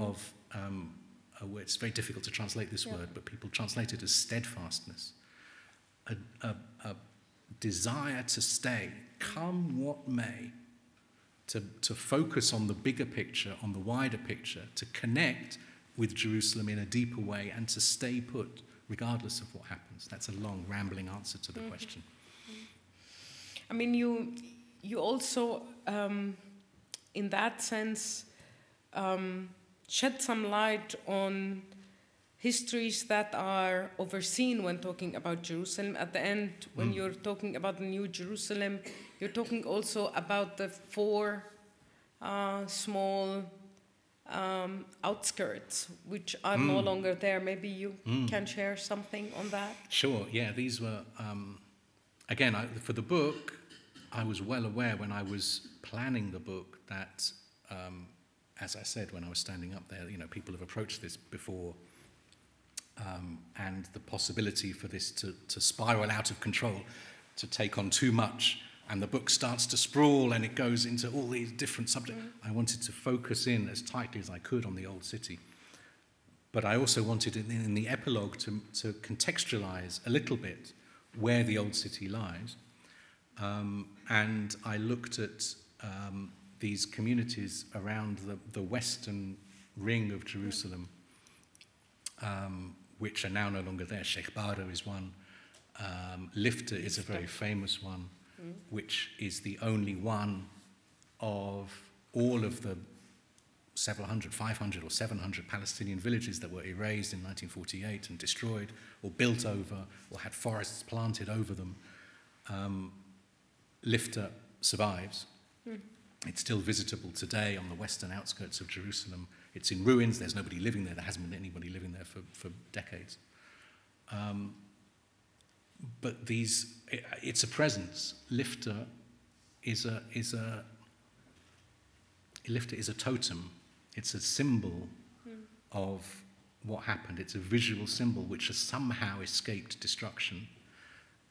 of um, a word. It's very difficult to translate this Yeah. word, but people translate it as steadfastness, a, a, a desire to stay, come what may, to, to focus on the bigger picture, on the wider picture, to connect with Jerusalem in a deeper way, and to stay put regardless of what happens. That's a long, rambling answer to the question. I mean, you you also, um, in that sense, um, shed some light on histories that are overseen when talking about Jerusalem. At the end, when you're talking about the New Jerusalem, you're talking also about the four uh, small um, outskirts, which are no longer there. Maybe you can share something on that. Sure, yeah, these were, um, again, I, for the book, I was well aware when I was planning the book that, um, as I said when I was standing up there, you know, people have approached this before, um, and the possibility for this to, to spiral out of control, to take on too much, and the book starts to sprawl and it goes into all these different subjects. I wanted to focus in as tightly as I could on the old city. but I also wanted in, in the epilogue to, to contextualize a little bit where the old city lies. Um, and I looked at um, these communities around the, the western ring of Jerusalem, um, which are now no longer there. Sheikh Badr is one. Um, Lifta is a very famous one, mm. which is the only one of all of the several hundred, 500 or 700 Palestinian villages that were erased in 1948 and destroyed or built over or had forests planted over them. Um, Lifta survives. Mm. It's still visitable today on the western outskirts of Jerusalem. It's in ruins. There's nobody living there. There hasn't been anybody living there for, for decades. Um, but these, it, it's a presence. Lifta is a, is a, Lifta is a totem. It's a symbol mm. of what happened. It's a visual symbol which has somehow escaped destruction.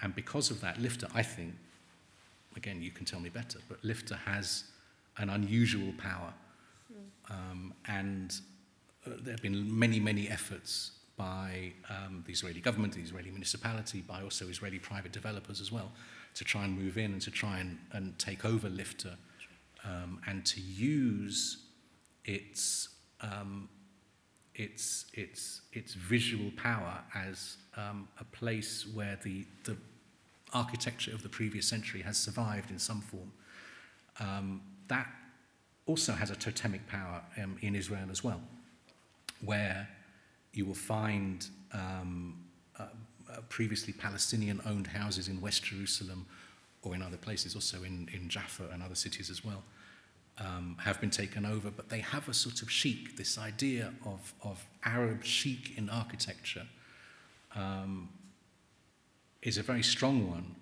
And because of that, Lifta, I think, again, you can tell me better, but Lifta has an unusual power. Um, and uh, there have been many, many efforts by um, the Israeli government, the Israeli municipality, by also Israeli private developers as well, to try and move in and to try and, and take over Lifta um, and to use its, um, its, its, its visual power as um, a place where the, the architecture of the previous century has survived in some form. Um, that also has a totemic power um, in Israel as well, where you will find um, uh, uh, previously Palestinian owned houses in West Jerusalem or in other places, also in, in Jaffa and other cities as well, um, have been taken over, but they have a sort of chic, this idea of, of Arab chic in architecture um, is a very strong one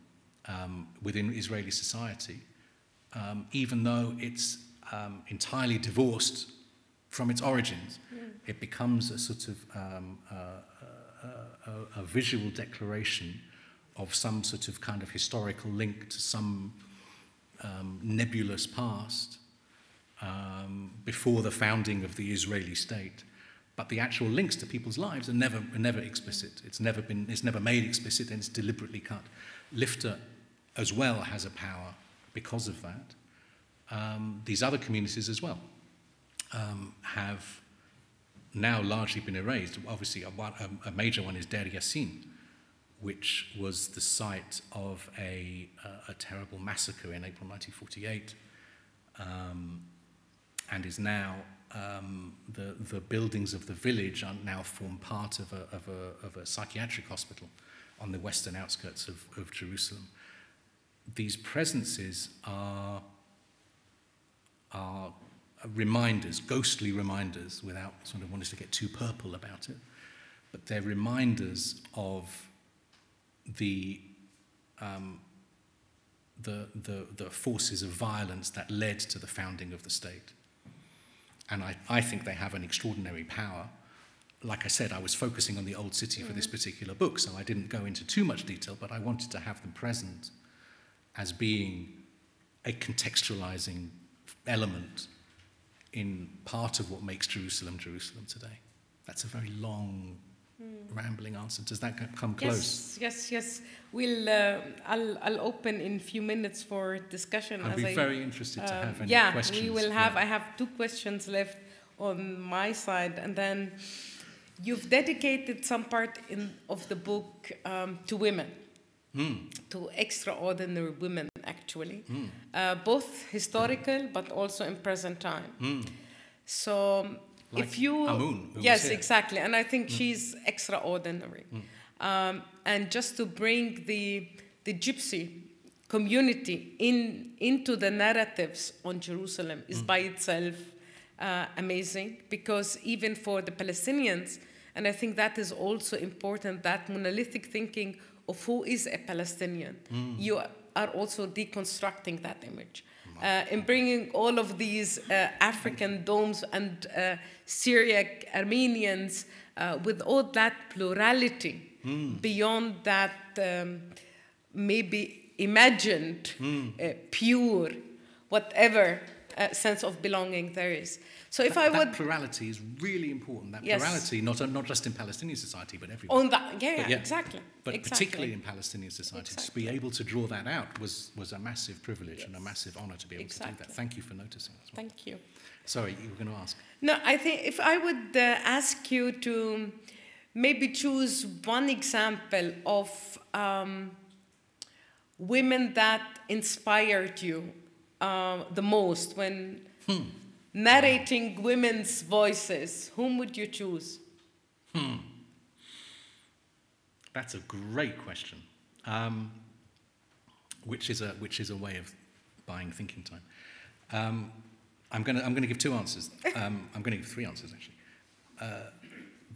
um, within Israeli society, um, even though it's um, entirely divorced from its origins. Mm. It becomes a sort of um, a, a, a, visual declaration of some sort of kind of historical link to some um, nebulous past um, before the founding of the Israeli state. But the actual links to people's lives are never, are never explicit. It's never, been, it's never made explicit and it's deliberately cut. Lifta as well has a power because of that. Um, these other communities as well um, have now largely been erased. Obviously, a, a, major one is Deir Yassin, which was the site of a, a, a terrible massacre in April 1948 um, and is now um, the, the buildings of the village are now form part of a, of a, of a psychiatric hospital on the western outskirts of, of Jerusalem. These presences are, are reminders, ghostly reminders, without sort of wanting to get too purple about it, but they're reminders of the, um, the, the, the forces of violence that led to the founding of the state. And I, I think they have an extraordinary power. Like I said, I was focusing on the Old City for this mm. particular book, so I didn't go into too much detail, but I wanted to have them present as being a contextualizing element in part of what makes Jerusalem Jerusalem today. That's a very long mm. rambling answer. Does that come close? Yes, yes, yes. We'll, uh, I'll, I'll open in a few minutes for discussion. I'd be I, very interested um, to have any yeah, questions. we will have. Yeah. I have two questions left on my side, and then you've dedicated some part in, of the book um, to women. Mm. to extraordinary women, actually, mm. uh, both historical but also in present time. Mm. So, like if you Amoun, yes, exactly, and I think hmm. she's extraordinary. Hmm. Um, and just to bring the the gypsy community in into the narratives on Jerusalem is hmm. by itself uh, amazing because even for the Palestinians, and I think that is also important that monolithic thinking of who is a Palestinian. Mm. You are also deconstructing that image. Uh, in bringing all of these uh, African Doms and uh, Syriac Armenians uh, with all that plurality mm. beyond that um, maybe imagined, mm. pure, whatever uh, sense of belonging there is. So if that, I that would plurality is really important. That Yes. plurality, not, not just in Palestinian society, but everywhere. On that, yeah, But yeah, exactly. But exactly. particularly in Palestinian society, to be able to draw that out was, was a massive privilege and a massive honor to be able to do that. Thank you for noticing as well. Thank you. Sorry, you were going to ask. No, I think if I would uh, ask you to maybe choose one example of um, women that inspired you uh, the most when narrating women's voices, whom would you choose? Hmm. That's a great question, um, which, is a, which is a way of buying thinking time. Um, I'm going to I'm gonna give two answers. *laughs* Um, I'm going to give three answers, actually. Uh,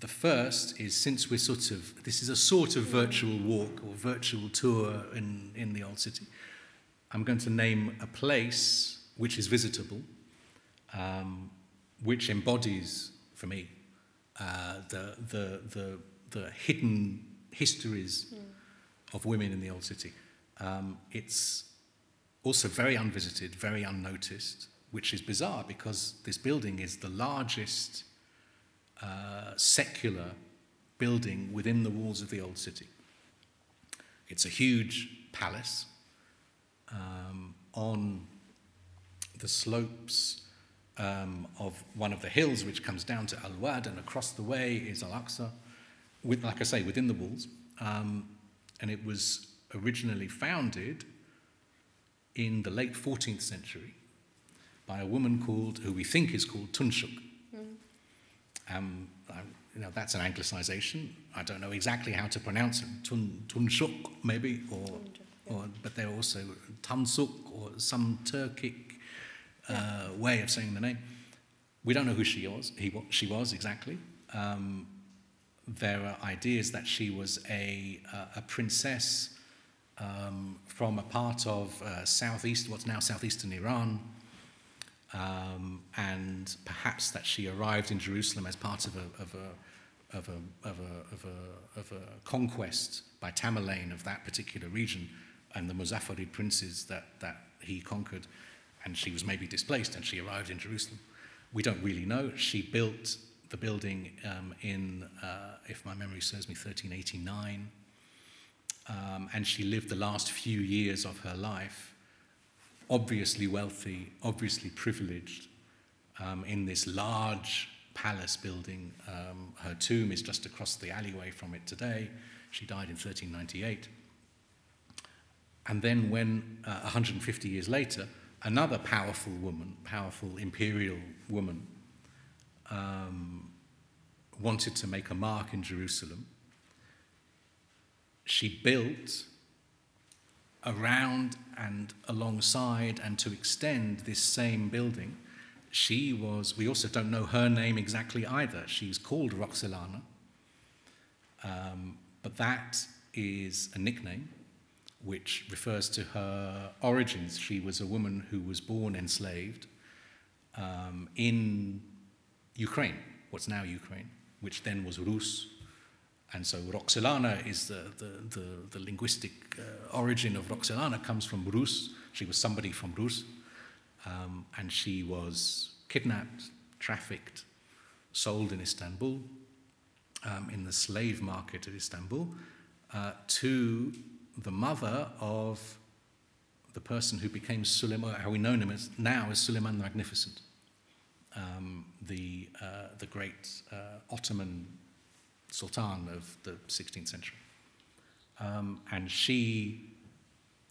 the first is since we're sort of, this is a sort of virtual walk or virtual tour in, in the old city, I'm going to name a place which is visitable, um, which embodies, for me, uh, the, the, the, the hidden histories of women in the old city. Um, it's also very unvisited, very unnoticed, which is bizarre because this building is the largest uh, secular building within the walls of the old city. It's a huge palace um, on the slopes um, of one of the hills which comes down to Al Wad, and across the way is Al Aqsa, with, like I say, within the walls. Um, and it was originally founded in the late 14th century by a woman called, who we think is called Tunshuk. Um, I, you know, that's an anglicization. I don't know exactly how to pronounce it. Tun, Tunshuk, maybe, or, or, but they're also Tansuk or some Turkic uh, way of saying the name. We don't know who she was. He, she was exactly. Um, there are ideas that she was a, uh, a princess um, from a part of uh, southeast, what's now southeastern Iran, um, and perhaps that she arrived in Jerusalem as part of a, of a, of a, of a, of a, of a conquest by Tamerlane of that particular region and the Muzaffarid princes that, that he conquered, and she was maybe displaced and she arrived in Jerusalem. We don't really know. She built the building um, in, uh, if my memory serves me, 1389. Um, and she lived the last few years of her life, obviously wealthy, obviously privileged, um, in this large palace building. Um, her tomb is just across the alleyway from it today. She died in 1398. And then, when uh, 150 years later, another powerful woman, powerful imperial woman, um, wanted to make a mark in Jerusalem, she built around and alongside and to extend this same building. She was, we also don't know her name exactly either. She's called Roxelana, um, but that is a nickname which refers to her origins. She was a woman who was born enslaved um, in Ukraine, what's now Ukraine, which then was Rus. And so Roxelana is the, the, the, the linguistic uh, origin of Roxelana comes from Rus. She was somebody from Rus. Um, and she was kidnapped, trafficked, sold in Istanbul, um, in the slave market of Istanbul, uh, to the mother of the person who became Suleiman, how we know him as, now as Suleiman the Magnificent, um, the, uh, the great uh, Ottoman sultan of the 16th century. Um, and she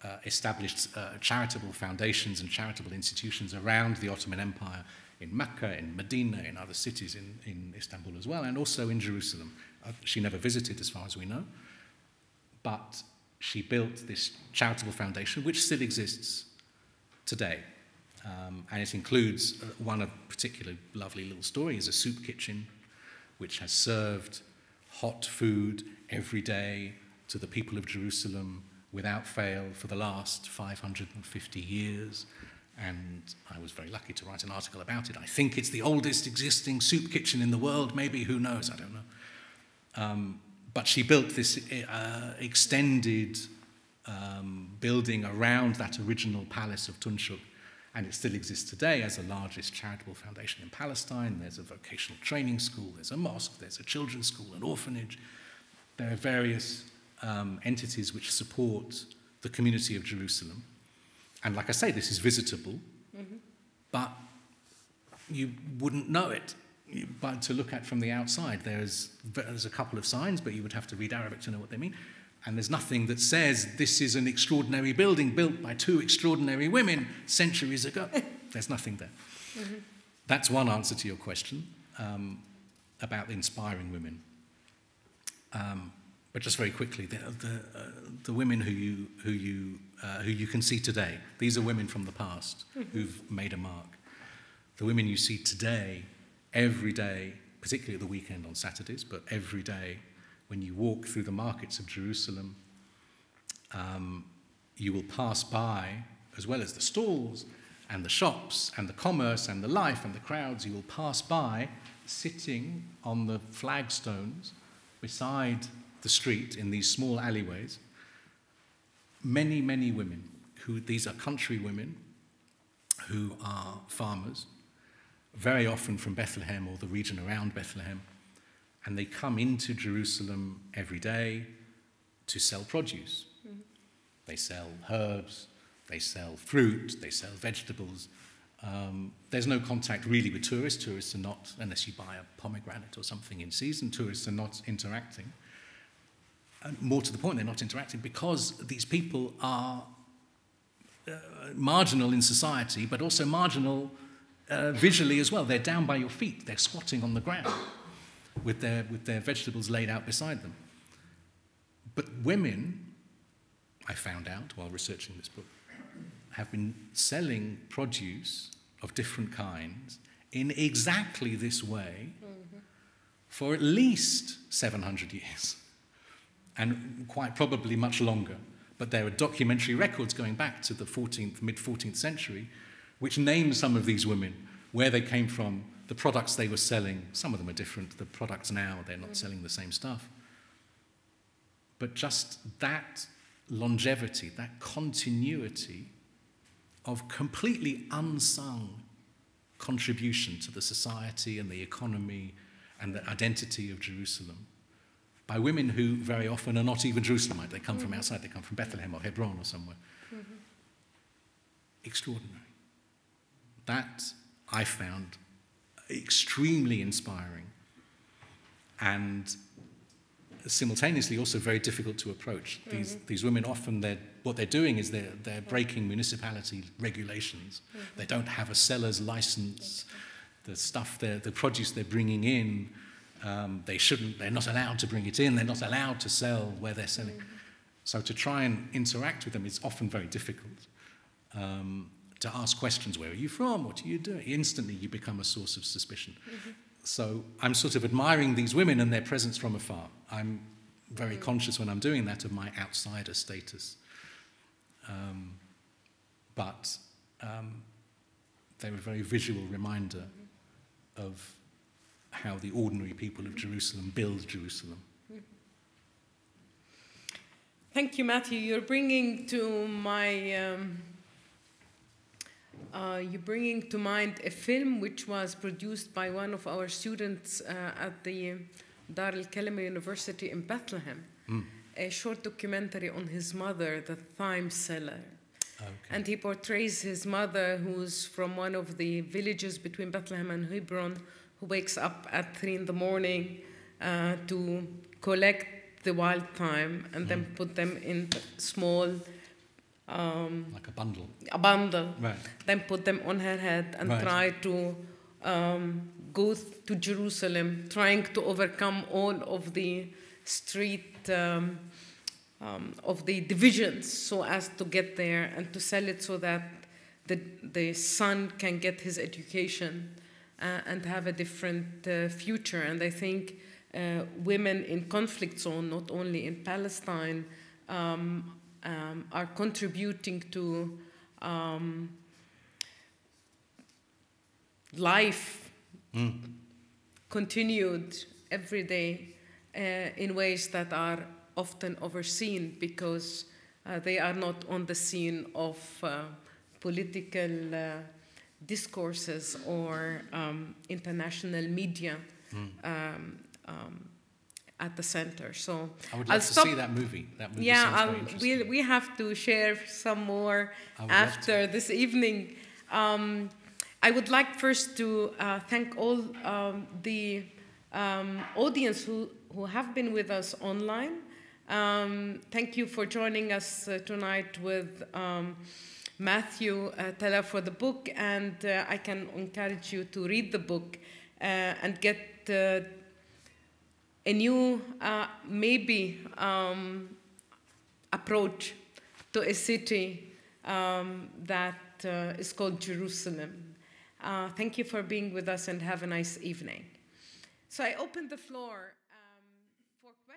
uh, established uh, charitable foundations and charitable institutions around the Ottoman Empire in Mecca, in Medina, in other cities in, in Istanbul as well, and also in Jerusalem. Uh, she never visited, as far as we know, but she built this charitable foundation, which still exists today. Um, and it includes uh, one of particularly lovely little story is a soup kitchen, which has served hot food every day to the people of Jerusalem without fail for the last 550 years. And I was very lucky to write an article about it. I think it's the oldest existing soup kitchen in the world, maybe, who knows, I don't know. Um, but she built this uh, extended um, building around that original palace of Tunshuk. and it still exists today as the largest charitable foundation in Palestine. There's a vocational training school, there's a mosque, there's a children's school, an orphanage. There are various um, entities which support the community of Jerusalem. And like I say, this is visitable, mm-hmm. but you wouldn't know it. But to look at from the outside, there's, there's a couple of signs, but you would have to read Arabic to know what they mean. And there's nothing that says this is an extraordinary building built by two extraordinary women centuries ago. *laughs* there's nothing there. Mm-hmm. That's one answer to your question um, about inspiring women. Um, but just very quickly, the, the, uh, the women who you, who, you, uh, who you can see today, these are women from the past mm-hmm. who've made a mark. The women you see today, every day, particularly at the weekend on Saturdays, but every day when you walk through the markets of Jerusalem, um, you will pass by, as well as the stalls and the shops and the commerce and the life and the crowds, you will pass by sitting on the flagstones beside the street in these small alleyways. Many, many women who, these are country women who are farmers, very often from Bethlehem or the region around Bethlehem and they come into Jerusalem every day to sell produce. Mm-hmm. They sell herbs, they sell fruit, they sell vegetables. Um, there's no contact really with tourists. Tourists are not, unless you buy a pomegranate or something in season, tourists are not interacting. And more to the point, they're not interacting because these people are uh, marginal in society, but also marginal uh, visually as well. They're down by your feet, they're squatting on the ground with their, with their vegetables laid out beside them. But women, I found out while researching this book, have been selling produce of different kinds in exactly this way mm-hmm. for at least 700 years, and quite probably much longer. But there are documentary records going back to the 14th, mid 14th century, which name some of these women, where they came from, the products they were selling, some of them are different. The products now, they're not selling the same stuff. But just that longevity, that continuity of completely unsung contribution to the society and the economy and the identity of Jerusalem by women who very often are not even Jerusalemite. They come mm-hmm. from outside, they come from Bethlehem or Hebron or somewhere. Mm-hmm. Extraordinary. That I found extremely inspiring and simultaneously also very difficult to approach. Mm-hmm. These, these women often, they're, what they're doing is they're, they're breaking municipality regulations. Mm-hmm. They don't have a seller's license. The stuff, the produce they're bringing in, um, they shouldn't, they're not allowed to bring it in. They're not allowed to sell where they're selling. Mm-hmm. So to try and interact with them is often very difficult. Um, to ask questions where are you from? What are you doing? Instantly, you become a source of suspicion. Mm-hmm. So I'm sort of admiring these women and their presence from afar. I'm very mm-hmm. conscious when I'm doing that of my outsider status. Um, but um, they're a very visual reminder mm-hmm. of how the ordinary people of Jerusalem build Jerusalem. Mm-hmm. Thank you, Matthew. You're bringing to my um, uh, you're bringing to mind a film which was produced by one of our students uh, at the Dar al Kalima University in Bethlehem, mm. a short documentary on his mother, the thyme seller. Okay. And he portrays his mother, who's from one of the villages between Bethlehem and Hebron, who wakes up at three in the morning uh, to collect the wild thyme and mm. then hmm. put them in small um, like a bundle. A bundle. Right. Then put them on her head and right. try to um, go to Jerusalem, trying to overcome all of the street um, um, of the divisions so as to get there and to sell it so that the, the son can get his education uh, and have a different uh, future. And I think uh, women in conflict zone, not only in Palestine, um, um, are contributing to um, life mm. continued every day uh, in ways that are often overseen because uh, they are not on the scene of uh, political uh, discourses or um, international media um, um, at the center. So I would I'll love to stop. see that movie. That movie yeah, I'll, we we have to share some more I would love after this evening. Um, I would like first to uh, thank all um, the um, audience who, who have been with us online. Um, thank you for joining us uh, tonight with um, Matthew uh, Teller for the book, and uh, I can encourage you to read the book uh, and get uh, a new, uh, maybe, um, approach to a city um, that uh, is called Jerusalem. Uh, thank you for being with us and have a nice evening. So I open the floor.